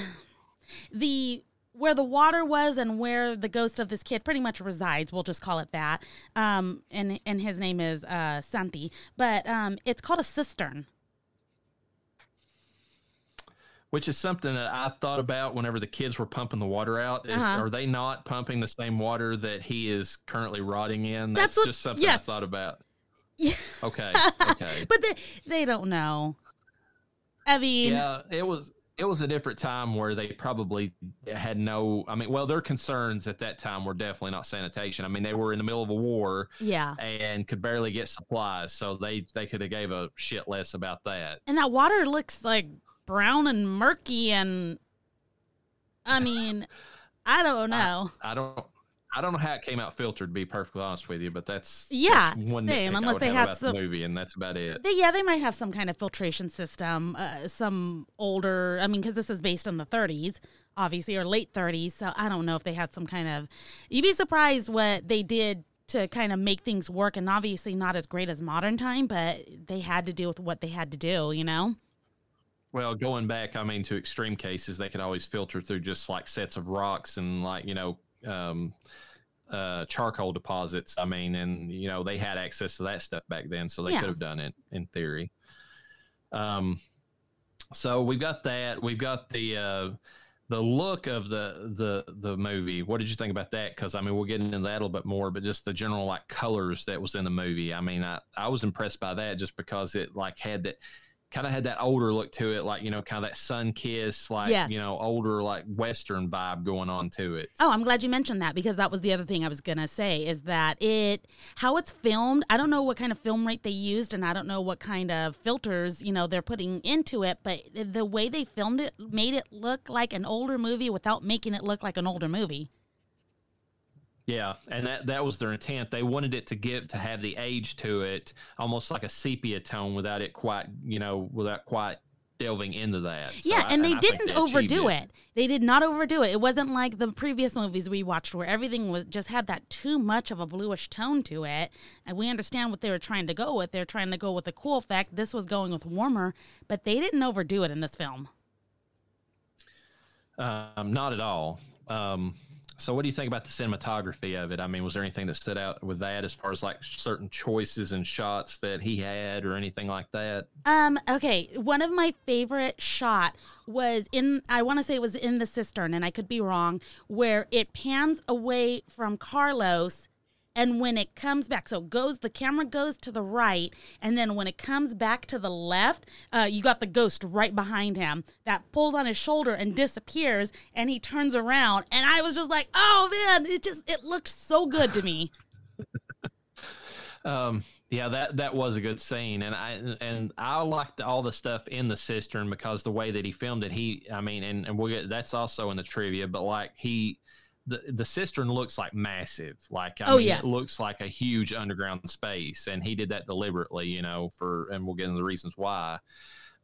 the where the water was and where the ghost of this kid pretty much resides. We'll just call it that. Um, and and his name is uh, Santi, but um, it's called a cistern. Which is something that I thought about whenever the kids were pumping the water out. Is, uh-huh. Are they not pumping the same water that he is currently rotting in? That's, That's what, just something yes. I thought about. Yeah. [LAUGHS] Okay. Okay. but they they don't know. I mean, yeah, it was it was a different time where they probably had no i mean well their concerns at that time were definitely not sanitation. I mean they were in the middle of a war yeah. and could barely get supplies so they they could have gave a shit less about that. And that water looks like brown and murky and i mean i don't know. I, I don't I don't know how it came out filtered. To be perfectly honest with you, but that's yeah, that's one same. Unless they had some the movie, and that's about it. They, yeah, they might have some kind of filtration system. Uh, some older, I mean, because this is based in the 30s, obviously, or late 30s. So I don't know if they had some kind of. You'd be surprised what they did to kind of make things work, and obviously not as great as modern time, but they had to deal with what they had to do. You know. Well, going back, I mean, to extreme cases, they could always filter through just like sets of rocks and like you know um, uh, charcoal deposits. I mean, and you know they had access to that stuff back then, so they yeah. could have done it in theory. Um, so we've got that. We've got the uh, the look of the the the movie. What did you think about that? Because I mean, we'll get into that a little bit more, but just the general like colors that was in the movie. I mean, I I was impressed by that just because it like had that kind of had that older look to it, like you know, kind of that sun kiss, like yes. you know, older like western vibe going on to it. Oh, I'm glad you mentioned that because that was the other thing I was gonna say is that it how it's filmed. I don't know what kind of film rate they used, and I don't know what kind of filters you know they're putting into it, but the way they filmed it made it look like an older movie without making it look like an older movie. Yeah, and that that was their intent. They wanted it to get to have the age to it, almost like a sepia tone, without it quite, you know, without quite delving into that. So yeah, and I, they didn't they overdo it. it. They did not overdo it. It wasn't like the previous movies we watched where everything was just had that too much of a bluish tone to it. And we understand what they were trying to go with. They're trying to go with a cool effect. This was going with warmer, but they didn't overdo it in this film. Um, not at all. Um, so, what do you think about the cinematography of it? I mean, was there anything that stood out with that as far as like certain choices and shots that he had or anything like that? Um, okay. One of my favorite shot was in I want to say it was in the cistern and I could be wrong, where it pans away from Carlos and when it comes back so goes the camera goes to the right and then when it comes back to the left uh, you got the ghost right behind him that pulls on his shoulder and disappears and he turns around and i was just like oh man it just it looked so good to me. [LAUGHS] Um yeah that that was a good scene and i and i liked all the stuff in the cistern because the way that he filmed it he i mean and, and we'll get that's also in the trivia but like he the the cistern looks like massive. Like I oh mean, yes. it looks like a huge underground space, and he did that deliberately, you know, for and we'll get into the reasons why.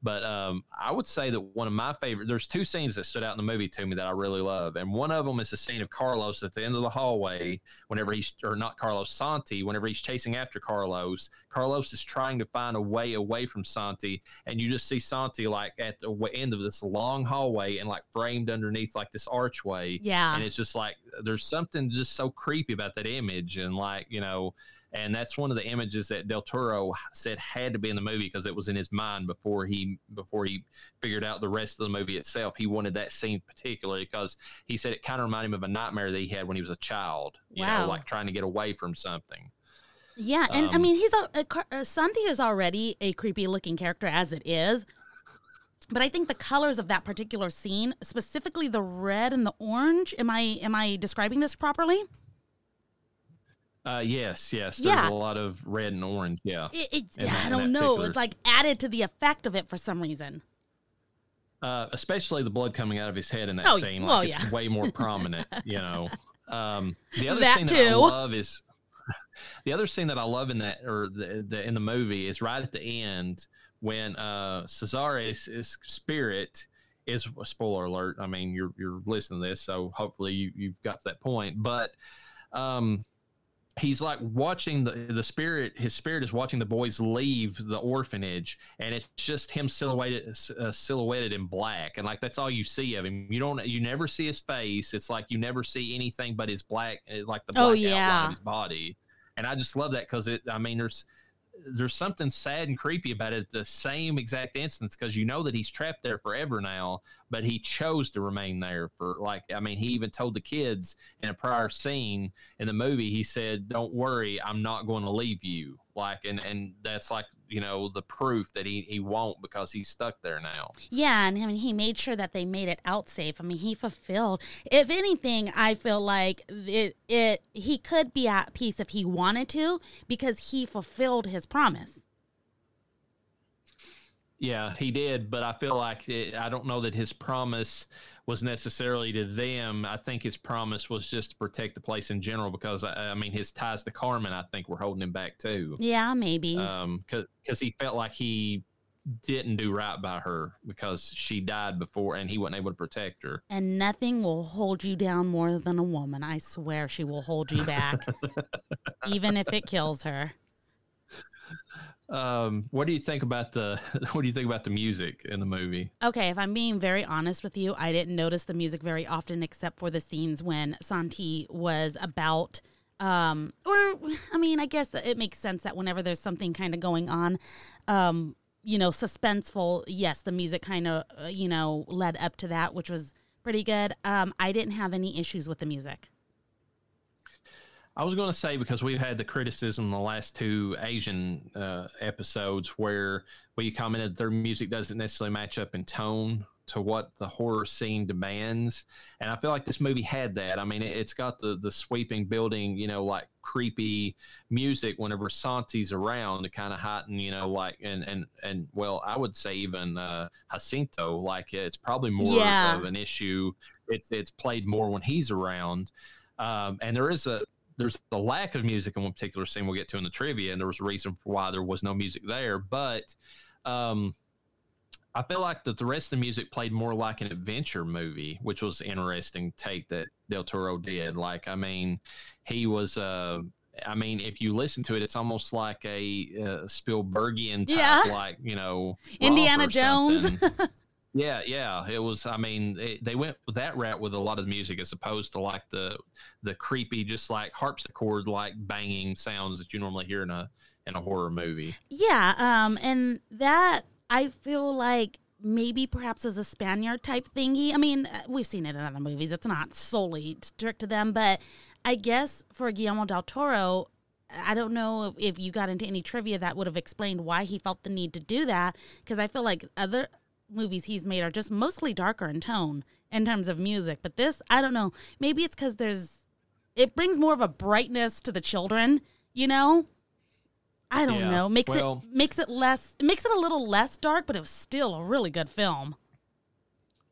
But um, I would say that one of my favorite, there's two scenes that stood out in the movie to me that I really love. And one of them is the scene of Carlos at the end of the hallway, whenever he's, or not Carlos, Santi, whenever he's chasing after Carlos. Carlos is trying to find a way away from Santi. And you just see Santi like at the end of this long hallway and like framed underneath like this archway. Yeah. And it's just like, there's something just so creepy about that image. And like, you know, and that's one of the images that Del Toro said had to be in the movie because it was in his mind before he before he figured out the rest of the movie itself. He wanted that scene particularly because he said it kind of reminded him of a nightmare that he had when he was a child. You wow. know, like trying to get away from something. Yeah, and um, I mean, he's a, a, a Santi is already a creepy looking character as it is. But I think the colors of that particular scene, specifically the red and the orange, am I am I describing this properly? Uh, yes, yes. There's yeah. a lot of red and orange. Yeah. It, it's, that, I don't know. It's like added to the effect of it for some reason. Uh, especially the blood coming out of his head in that oh, scene. Like well, it's yeah. way more [LAUGHS] prominent, you know. Um, the other that scene too. that I love is [LAUGHS] the other scene that I love in that or the, the in the movie is right at the end when uh Cesare's spirit is spoiler alert. I mean, you're you're listening to this, so hopefully you, you've got to that point. But um he's like watching the the spirit his spirit is watching the boys leave the orphanage and it's just him silhouetted uh, silhouetted in black and like that's all you see of him. You don't you never see his face. It's like you never see anything but his black uh, like the oh, black oh, yeah. outline of his body. And i just love that because it i mean there's there's something sad and creepy about it the same exact instance because you know that he's trapped there forever now but he chose to remain there for like i mean he even told the kids in a prior scene in the movie he said don't worry i'm not going to leave you like and and that's like you know the proof that he he won't because he's stuck there now. Yeah and I mean, he made sure that they made it out safe. I mean he fulfilled if anything i feel like it it he could be at peace if he wanted to because he fulfilled his promise. Yeah he did but i feel like it, i don't know that his promise was necessarily to them. I think his promise was just to protect the place in general because I, I mean his ties to Carmen I think were holding him back too. Yeah, maybe. Um, because he felt like he didn't do right by her because she died before and he wasn't able to protect her. And nothing will hold you down more than a woman. I swear she will hold you back, [LAUGHS] even if it kills her. Um, what do you think about the [LAUGHS] what do you think about the music in the movie? Okay, if I'm being very honest with you, I didn't notice the music very often except for the scenes when Santi was about um or I mean, I guess it makes sense that whenever there's something kind of going on, um, you know, suspenseful, yes, the music kind of uh, you know, led up to that, which was pretty good. Um I didn't have any issues with the music. I was going to say because we've had the criticism in the last two Asian uh, episodes where we commented their music doesn't necessarily match up in tone to what the horror scene demands, and I feel like this movie had that. I mean, it, has got the the sweeping building, you know, like creepy music whenever Santi's around to kind of heighten, you know, like and and and well, I would say even uh, Jacinto, like it's probably more yeah. of an issue. It's it's played more when he's around. Um, and there is a there's the lack of music in one particular scene we'll get to in the trivia, and there was a reason for why there was no music there. But um, I feel like that the rest of the music played more like an adventure movie, which was interesting take that Del Toro did. Like, I mean, he was. Uh, I mean, if you listen to it, it's almost like a uh, Spielbergian type, yeah. like you know, Indiana Jones. [LAUGHS] Yeah, yeah, it was. I mean, it, they went that route with a lot of the music, as opposed to like the the creepy, just like harpsichord like banging sounds that you normally hear in a in a horror movie. Yeah, um, and that I feel like maybe perhaps as a Spaniard type thingy. I mean, uh, we've seen it in other movies. It's not solely strict to them, but I guess for Guillermo del Toro, I don't know if, if you got into any trivia that would have explained why he felt the need to do that. Because I feel like other movies he's made are just mostly darker in tone in terms of music. But this, I don't know. Maybe it's because there's, it brings more of a brightness to the children, you know? I don't yeah. know. Makes well, it makes it less makes it a little less dark, but it was still a really good film.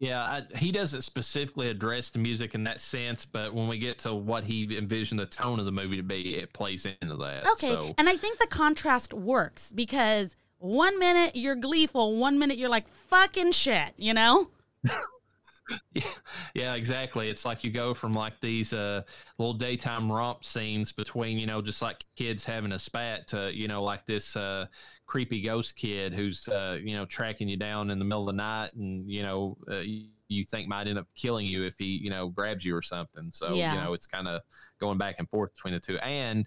Yeah, I, he doesn't specifically address the music in that sense, but when we get to what he envisioned the tone of the movie to be, it plays into that. Okay, so. and I think the contrast works because one minute you're gleeful, one minute you're like fucking shit, you know? [LAUGHS] yeah, yeah, exactly. It's like you go from like these uh, little daytime romp scenes between, you know, just like kids having a spat to, you know, like this uh, creepy ghost kid who's, uh, you know, tracking you down in the middle of the night and, you know, uh, you think might end up killing you if he, you know, grabs you or something. So, yeah. you know, it's kind of going back and forth between the two. And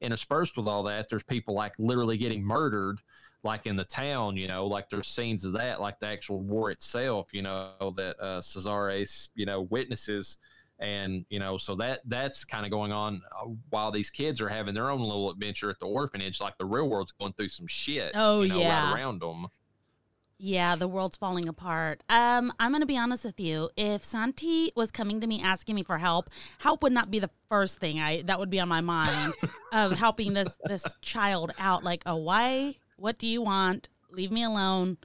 interspersed with all that, there's people like literally getting murdered like in the town, you know, like there's scenes of that, like the actual war itself, you know, that uh, Cesares, you know, witnesses, and you know, so that that's kind of going on uh, while these kids are having their own little adventure at the orphanage. Like the real world's going through some shit. Oh you know, yeah, right around them. Yeah, the world's falling apart. Um, I'm gonna be honest with you. If Santi was coming to me asking me for help, help would not be the first thing I that would be on my mind [LAUGHS] of helping this this child out. Like, oh, why what do you want? Leave me alone.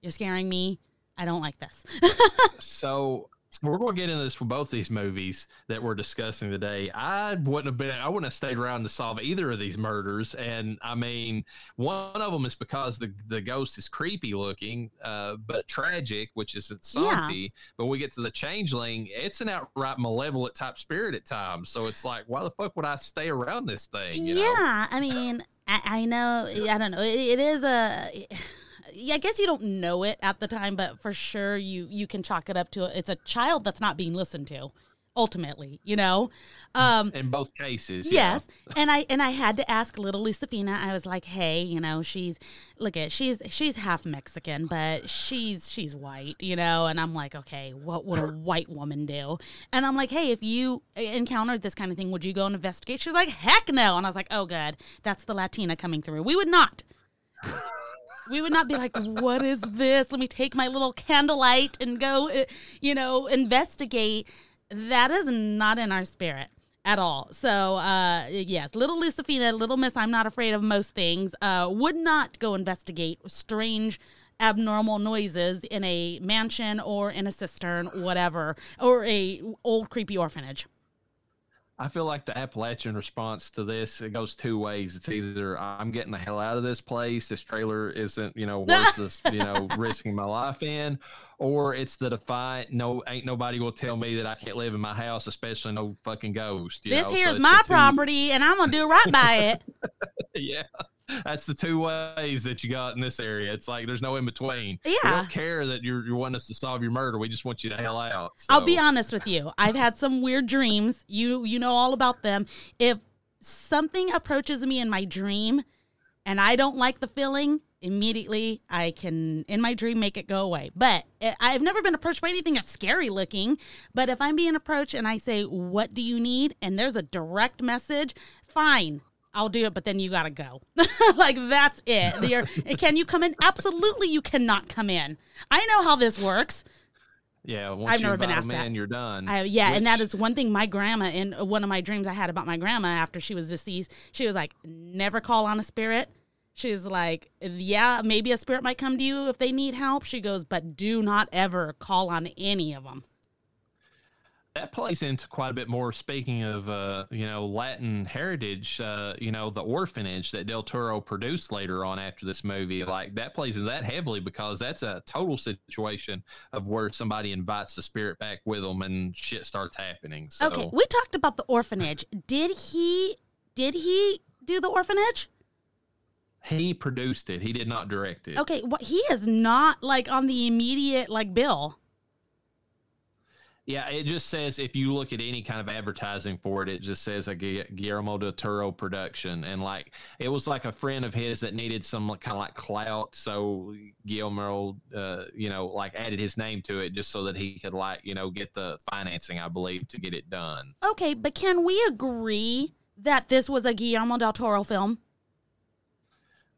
You're scaring me. I don't like this. [LAUGHS] so we're going to get into this for both these movies that we're discussing today. I wouldn't have been, I wouldn't have stayed around to solve either of these murders. And I mean, one of them is because the, the ghost is creepy looking, uh, but tragic, which is Santi. Yeah. But we get to the changeling, it's an outright malevolent type spirit at times. So it's like, why the fuck would I stay around this thing? yeah. Know? I mean, I, I know, I don't know. it, it is a I guess you don't know it at the time, but for sure you you can chalk it up to it's a child that's not being listened to. Ultimately, you know, um, in both cases, yes. and I and I had to ask little Lucifina. I was like, hey, you know, she's look at she's she's half Mexican, but she's she's white, you know. And I'm like, okay, what would a white woman do? And I'm like, hey, if you encountered this kind of thing, would you go and investigate? She's like, heck no. And I was like, oh, good, that's the Latina coming through. We would not we would not be like, what is this? Let me take my little candlelight and go, uh, you know, investigate. That is not in our spirit at all. So, uh, yes, little Lucifina, little Miss, I'm not afraid of most things, uh, would not go investigate strange abnormal noises in a mansion or in a cistern, whatever, or a old creepy orphanage. I feel like the Appalachian response to this it goes two ways. It's either I'm getting the hell out of this place, this trailer isn't you know worth this [LAUGHS] you know risking my life in, or it's the defiant no ain't nobody will tell me that I can't live in my house, especially no fucking ghost. this know? here's so my property, and I'm gonna do right by it. [LAUGHS] yeah, that's the two ways that you got in this area. It's like there's no in between. Yeah. We don't care that you're, you're wanting us to solve your murder. We just want you to hell out. So. I'll be honest with you. I've had some weird dreams. You you know all about them. If something approaches me in my dream and I don't like the feeling, immediately I can in my dream make it go away. But I've never been approached by anything that's scary looking. But if I'm being approached and I say, "What do you need?" and there's a direct message, fine. I'll do it, but then you gotta go. [LAUGHS] like that's it. [LAUGHS] can you come in? Absolutely, you cannot come in. I know how this works. Yeah, I've never been asked that. You're done. I, yeah, Which... and that is one thing. My grandma, in uh, one of my dreams I had about my grandma after she was deceased, she was like, "Never call on a spirit." She's like, "Yeah, maybe a spirit might come to you if they need help." She goes, "But do not ever call on any of them." That plays into quite a bit more. Speaking of, uh, you know, Latin heritage, uh, you know, the orphanage that Del Toro produced later on after this movie, like that plays into that heavily because that's a total situation of where somebody invites the spirit back with them and shit starts happening. So. Okay, we talked about the orphanage. Did he? Did he do the orphanage? He produced it. He did not direct it. Okay, what he is not like on the immediate like bill. Yeah, it just says if you look at any kind of advertising for it, it just says a Guillermo del Toro production, and like it was like a friend of his that needed some kind of like clout, so Guillermo, uh, you know, like added his name to it just so that he could like you know get the financing, I believe, to get it done. Okay, but can we agree that this was a Guillermo del Toro film?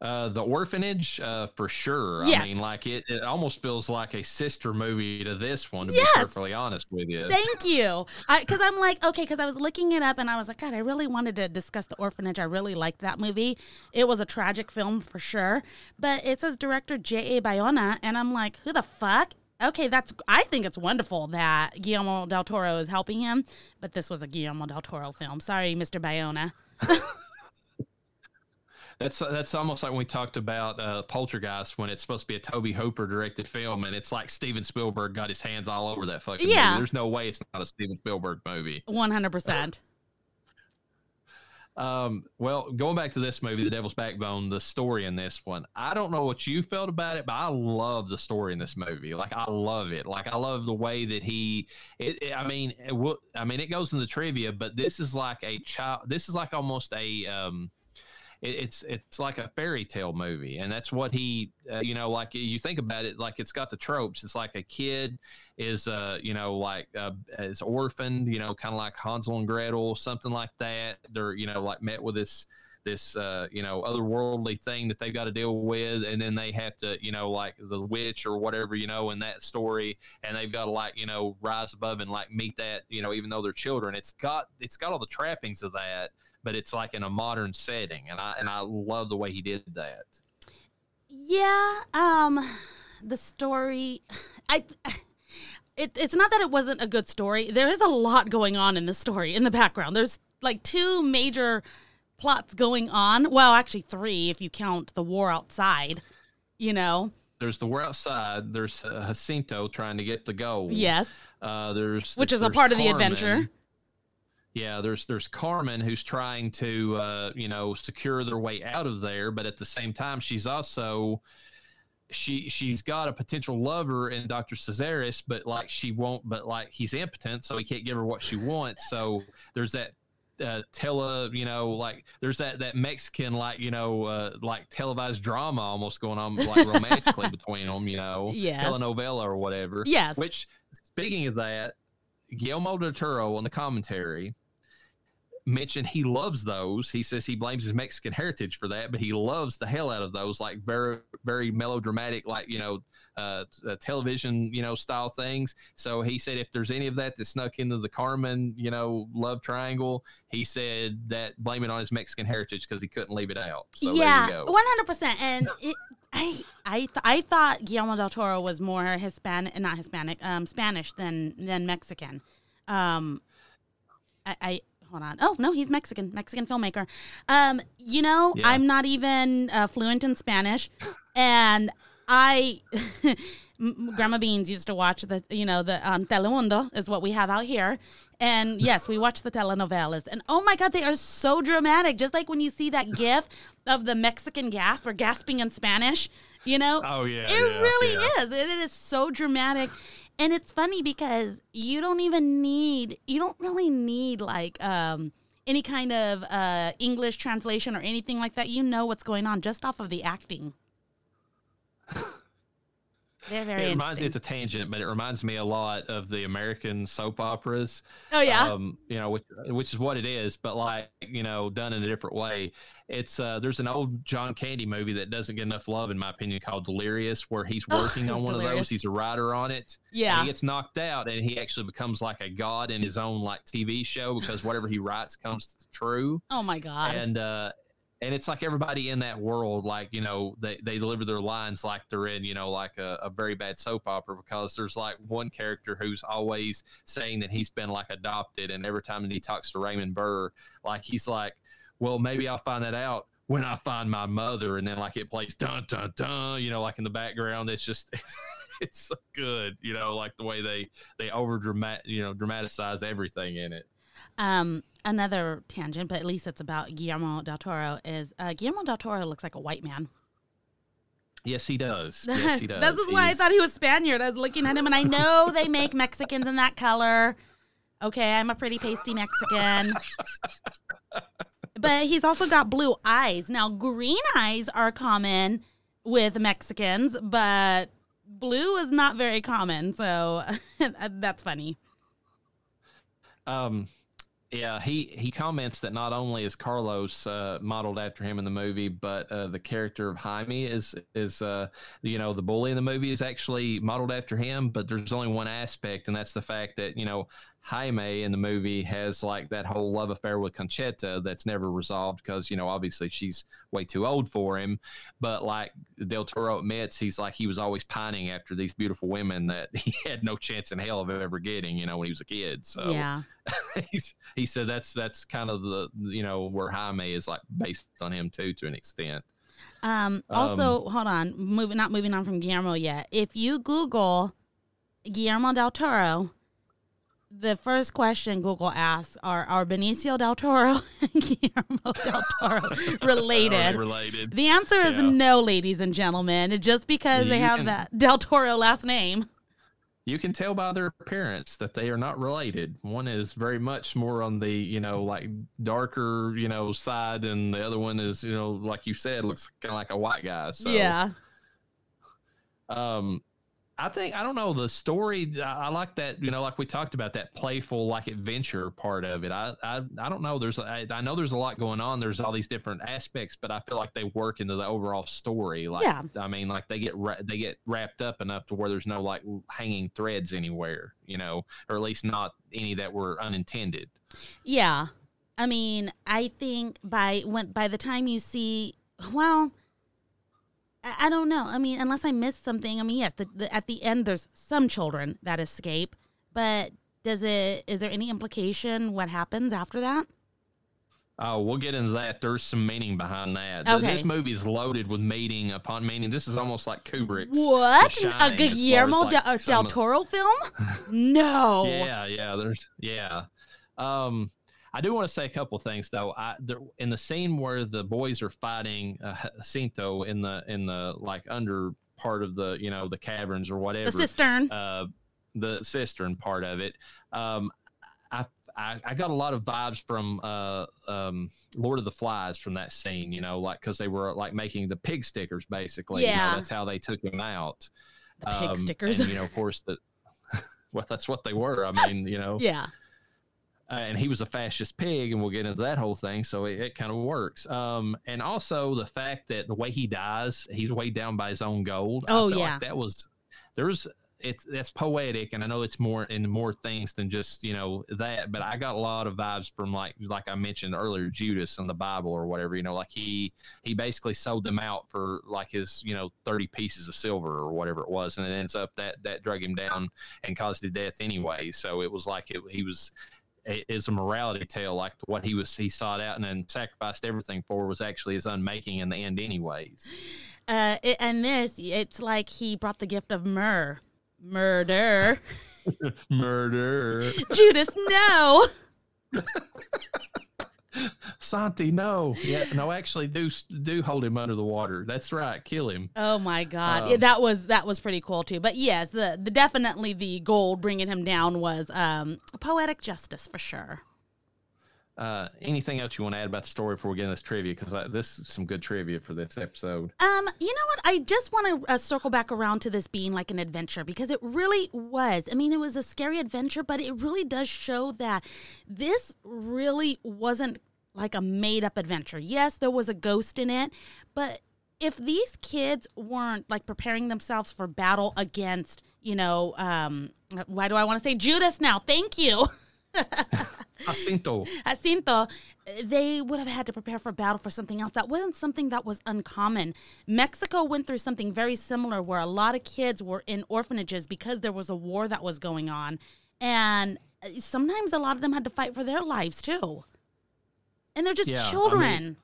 Uh, the orphanage, uh, for sure. Yes. I mean, like it, it almost feels like a sister movie to this one. To yes. be perfectly honest with you. Thank you. Because I'm like, okay, because I was looking it up and I was like, God, I really wanted to discuss the orphanage. I really liked that movie. It was a tragic film for sure, but it says director J. A. Bayona, and I'm like, who the fuck? Okay, that's. I think it's wonderful that Guillermo del Toro is helping him, but this was a Guillermo del Toro film. Sorry, Mr. Bayona. [LAUGHS] That's that's almost like when we talked about uh, Poltergeist when it's supposed to be a Tobe Hooper directed film, and it's like Steven Spielberg got his hands all over that fucking yeah. movie. There's no way it's not a Steven Spielberg movie. One hundred percent. [LAUGHS] Um, well, going back to this movie, The Devil's Backbone, the story in this one, I don't know what you felt about it, but I love the story in this movie. Like, I love it. Like, I love the way that he, it, it, I mean, it, I mean, it goes in the trivia, but this is like a child, this is like almost a, um, it, it's it's like a fairy tale movie, and that's what he, uh, you know, like you think about it, like it's got the tropes. It's like a kid is, uh, you know, like uh, is orphaned, you know, kind of like Hansel and Gretel, something like that. They're, you know, like met with this this uh, you know otherworldly thing that they've got to deal with and then they have to you know like the witch or whatever you know in that story and they've got to like you know rise above and like meet that you know even though they're children it's got it's got all the trappings of that but it's like in a modern setting, and I and I love the way he did that. Yeah, um, the story, I. it, it's not that it wasn't a good story. There is a lot going on in the story in the background. There's like two major plots going on. Well, actually three if you count the war outside. You know. There's the war outside. There's uh, Jacinto trying to get the gold. Yes. Uh, there's which is there's a part of the adventure. Yeah, there's there's Carmen who's trying to uh, you know secure their way out of there, but at the same time, she's also she she's got a potential lover in Dr. Casares, but like she won't, but like he's impotent, so he can't give her what she wants. So there's that uh, tele, you know, like there's that that Mexican like you know uh, like televised drama almost going on like romantically [LAUGHS] between them, you know, Yes. telenovela or whatever. Yes. Which speaking of that, Guillermo del Toro on the commentary mentioned he loves those. He says he blames his Mexican heritage for that, but he loves the hell out of those, like very, very melodramatic, like you know, uh, uh, television, you know, style things. So he said if there's any of that that snuck into the Carmen, you know, love triangle, he said that blame it on his Mexican heritage because he couldn't leave it out. So yeah, there you go. one hundred percent. And it, I, I, th- I thought Guillermo del Toro was more Hispanic, not Hispanic, um, Spanish than than Mexican. Um, I, I hold on. Oh no, he's Mexican, Mexican filmmaker. Um, you know, Yeah. I'm not even uh, fluent in Spanish, and I. [LAUGHS] Grandma Beans used to watch the, you know, the um, Telemundo is what we have out here. And yes, we watch the telenovelas. And oh my God, they are so dramatic. Just like when you see that gif of the Mexican gasp or gasping in Spanish, you know? Oh, yeah, It yeah, really yeah. is. It is so dramatic. And it's funny because you don't even need, you don't really need like, um, any kind of uh, English translation or anything like that. You know what's going on just off of the acting. [LAUGHS] They're very it reminds it's a tangent, but it reminds me a lot of the American soap operas. oh yeah. um, you know, which, which is what it is, but like you know, done in a different way. It's uh, there's an old John Candy movie that doesn't get enough love, in my opinion, called Delirious, where he's [LAUGHS] Oh, working on one of those. He's a writer on it. and yeah. he gets knocked out, and he actually becomes like a god in his own like TV show because whatever he writes comes true Oh my god. and uh and it's like everybody in that world like you know they, they deliver their lines like they're in you know like a, a very bad soap opera because there's like one character who's always saying that he's been like adopted and every time that he talks to raymond burr like he's like well maybe i'll find that out when i find my mother and then like it plays dun dun dun you know like in the background. It's just [LAUGHS] it's so good you know like the way they they over you know dramatize everything in it Um, another tangent, but at least it's about Guillermo del Toro. Is uh, Guillermo del Toro looks like a white man? yes he does [LAUGHS] yes he does this is why I thought he was Spaniard. I was looking at him, and I know they make Mexicans in that color. Okay, I'm a pretty pasty Mexican. but he's also got blue eyes. Now, green eyes are common with Mexicans, but blue is not very common. So [LAUGHS] that's funny. Um, yeah, he he comments that not only is Carlos uh, modeled after him in the movie, but uh, the character of Jaime is is uh, you know the bully in the movie is actually modeled after him. But there's only one aspect, and that's the fact that you know Jaime in the movie has like that whole love affair with Conchetta that's never resolved because you know obviously she's way too old for him. But like Del Toro admits, he's like he was always pining after these beautiful women that [LAUGHS] he had no chance in hell of ever getting. You know when he was a kid. So Yeah. [LAUGHS] he's, he said that's that's kind of the you know where Jaime is like based on him too to an extent. Um, also, hold on, moving not moving on from Guillermo yet. If you Google Guillermo del Toro, the first question Google asks are are Benicio del Toro [LAUGHS] and Guillermo del Toro [LAUGHS] related? related. The answer is Yeah. no, ladies and gentlemen. Just because they have can- that del Toro last name. You can tell by their appearance that they are not related. One is very much more on the you know like darker you know side, and the other one is you know like you said looks kind of like a white guy. So yeah. um i think i don't know the story I, I like that you know like we talked about that playful like adventure part of it i i, I don't know there's I, I know there's a lot going on there's all these different aspects but i feel like they work into the overall story like Yeah. i mean like they get ra- they get wrapped up enough to where there's no like hanging threads anywhere you know or at least not any that were unintended Yeah. I mean, I think by when by the time you see well I, don't know. I mean, unless I missed something. I mean, yes, the, the, at the end there's some children that escape, but does it? Is there any implication what happens after that? Oh, we'll get into that. There's some meaning behind that. Okay. This movie is loaded with meaning upon meaning. This is almost like Kubrick's. What? A Guillermo like, del, del Toro film? No. [LAUGHS] Yeah, yeah. There's yeah. Um, I do want to say a couple things though. I there, in the scene where the boys are fighting uh, Jacinto in the in the like under part of the you know the caverns or whatever The cistern. uh, the cistern part of it. Um, I, I I got a lot of vibes from uh, um, Lord of the Flies from that scene. You know, like because they were like making the pig stickers basically. You know, Yeah. that's how they took him out. the pig Um, stickers. and, you know, of course that. [LAUGHS] well, that's what they were. I mean, you know, [LAUGHS] yeah. Uh, and he was a fascist pig, and we'll get into that whole thing. So it, it kind of works. Um, and also the fact that the way he dies, he's weighed down by his own gold. Oh, yeah. like that was there's it's that's poetic, and I know it's more in more things than just you know that. But I got a lot of vibes from like like I mentioned earlier, Judas in the Bible or whatever. You know, like he he basically sold them out for like his you know thirty pieces of silver or whatever it was, and it ends up that that drug him down and caused his death anyway. So it was like it, he was it is a morality tale like what he was he sought out and then sacrificed everything for was actually his unmaking in the end anyways Uh, it, and this, it's like he brought the gift of myrrh. Murder. [LAUGHS] murder [LAUGHS] Judas, no. [LAUGHS] santi no. Yeah no actually do do hold him under the water. That's right. Kill him. Oh my God, Um, Yeah, that was that was pretty cool too. But yes, the the definitely the gold bringing him down was um poetic justice for sure. Uh anything else you want to add about the story before we get into this trivia because this is some good trivia for this episode Um, you know what? I just want to uh, circle back around to this being like an adventure because it really was. I mean, it was a scary adventure, but it really does show that this really wasn't like a made up adventure. Yes, there was a ghost in it, but if these kids weren't like preparing themselves for battle against, you know, um, why do I want to say Judas now? Thank you. [LAUGHS] Jacinto. Jacinto, they would have had to prepare for battle for something else. That wasn't something that was uncommon. Mexico went through something very similar where a lot of kids were in orphanages because there was a war that was going on. And uh, sometimes a lot of them had to fight for their lives too. And they're just Yeah, I mean- children.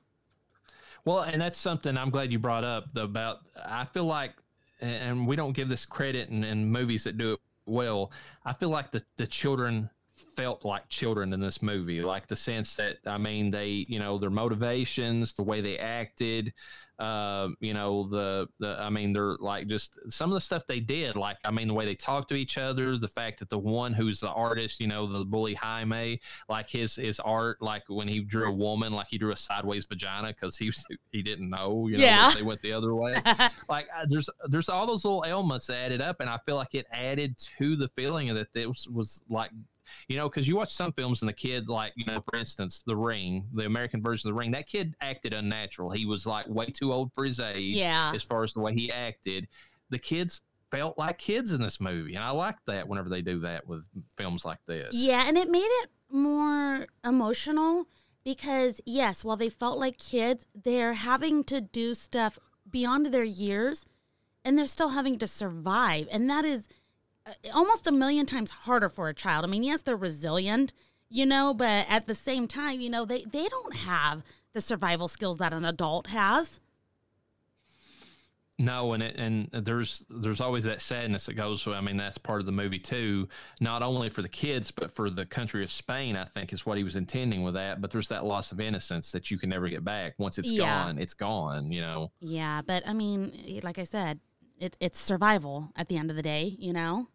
Well, and that's something I'm glad you brought up about. I feel like, and we don't give this credit in, in movies that do it well. I feel like the the children felt like children in this movie, like the sense that I mean, they, you know, their motivations, the way they acted, uh, you know, the the I mean, they're like just some of the stuff they did, like I mean, the way they talked to each other, the fact that the one who's the artist, you know, the bully Jaime, like his his art, like when he drew a woman, like he drew a sideways vagina because he was, he didn't know, you know, Yeah. they went the other way. [LAUGHS] like uh, there's there's all those little elements that added up, and I feel like it added to the feeling that was, was like. You know, because you watch some films and the kids, like, you know, for instance, The Ring, the American version of The Ring, that kid acted unnatural. He was like way too old for his age yeah. as far as the way he acted. The kids felt like kids in this movie, and I like that whenever they do that with films like this. Yeah, and it made it more emotional because yes, while they felt like kids, they're having to do stuff beyond their years and they're still having to survive. And that is almost a million times harder for a child. I mean, yes, they're resilient, you know, but at the same time, you know, they they don't have the survival skills that an adult has. No, and it, and there's there's always that sadness that goes. With I mean, that's part of the movie too. Not only for the kids, but for the country of Spain. I think is what he was intending with that. But there's that loss of innocence that you can never get back. Once it's Yeah. gone, it's gone. You know. Yeah, but I mean, like I said, it, it's survival at the end of the day, you know?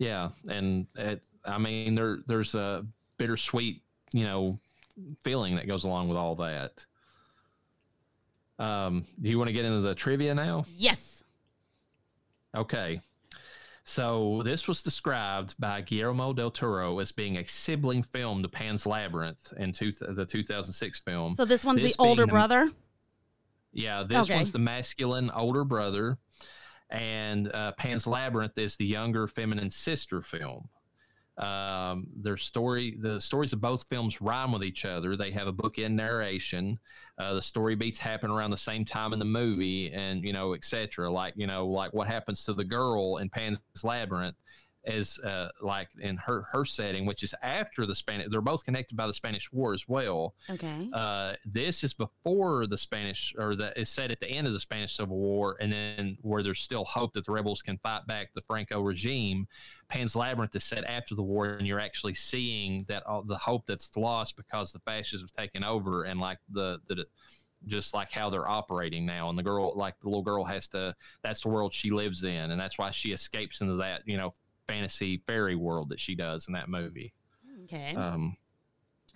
Yeah, and it, I mean, there there's a bittersweet, you know, feeling that goes along with all that. Um, do you want to get into the trivia now? Yes. Okay. So this was described by Guillermo del Toro as being a sibling film to Pan's Labyrinth in two, the 2006 film. So this one's This the older the- brother? Yeah, this Okay. one's the masculine older brother, and uh, Pan's Labyrinth is the younger feminine sister film. Um, their story, the stories of both films rhyme with each other. They have a bookend narration. Uh, the story beats happen around the same time in the movie, and you know, etc. Like you know, like what happens to the girl in Pan's Labyrinth as uh, like in her her setting, which is after the Spanish. They're both connected by the Spanish War as well. Okay. Uh, this is before the Spanish, or the is set at the end of the Spanish Civil War, and then where there's still hope that the rebels can fight back the Franco regime. Pan's Labyrinth is set after the war, and you're actually seeing that all the hope that's lost because the fascists have taken over, and like the the just like how they're operating now and the girl like the little girl has to that's the world she lives in and that's why she escapes into that you know fantasy fairy world that she does in that movie. Okay. Um,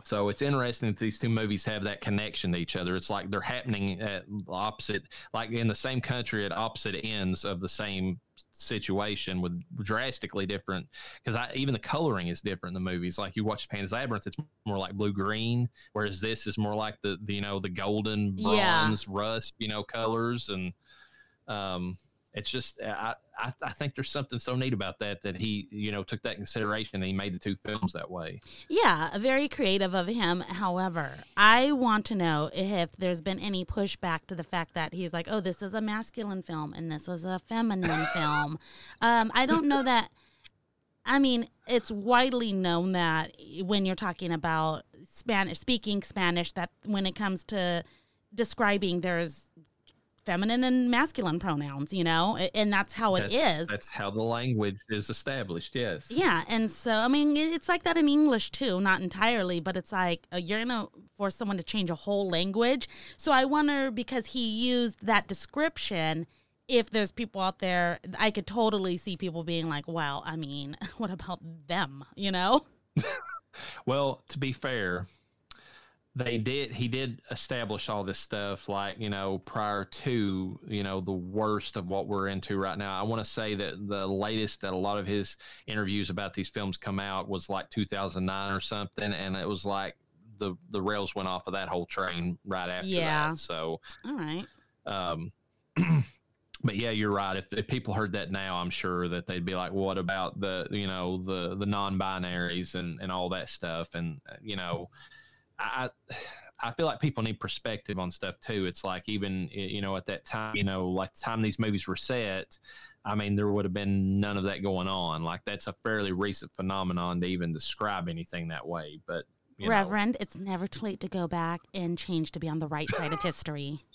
so it's interesting that these two movies have that connection to each other. It's like they're happening at opposite, like in the same country at opposite ends of the same situation with drastically different. Because I even the coloring is different in the movies. Like you watch Pan's Labyrinth, it's more like blue green, whereas this is more like the, the you know the golden bronze yeah. rust you know colors and um it's just I, I, I think there's something so neat about that that he you know took that consideration and he made the two films that way. Yeah, very creative of him. However, I want to know if there's been any pushback to the fact that he's like, oh, this is a masculine film and this is a feminine [LAUGHS] film. Um, I don't know that. I mean, it's widely known that when you're talking about Spanish, speaking Spanish, that when it comes to describing, there's feminine and masculine pronouns, you know, and that's how it that's, is. That's how the language is established. Yes. Yeah, and so I mean, it's like that in English too, not entirely, but it's like uh, you're gonna force someone to change a whole language. So I wonder because he used that description. If there's people out there, I could totally see people being like, "Well, I mean, [LAUGHS] what about them?" You know. [LAUGHS] well, to be fair, they did he did establish all this stuff like you know prior to you know the worst of what we're into right now i want to say that the latest that a lot of his interviews about these films come out was like 2009 or something and it was like the the rails went off of that whole train right after yeah. that so all right um [CLEARS THROAT] but yeah, you're right. If, if people heard that now, I'm sure that they'd be like, "What about the you know the the non-binaries and and all that stuff?" And you know, I I feel like people need perspective on stuff too. It's like even you know at that time, you know, like the time these movies were set, I mean, there would have been none of that going on. Like that's a fairly recent phenomenon to even describe anything that way. But Reverend, know. it's never too late to go back and change to be on the right side of history. [LAUGHS]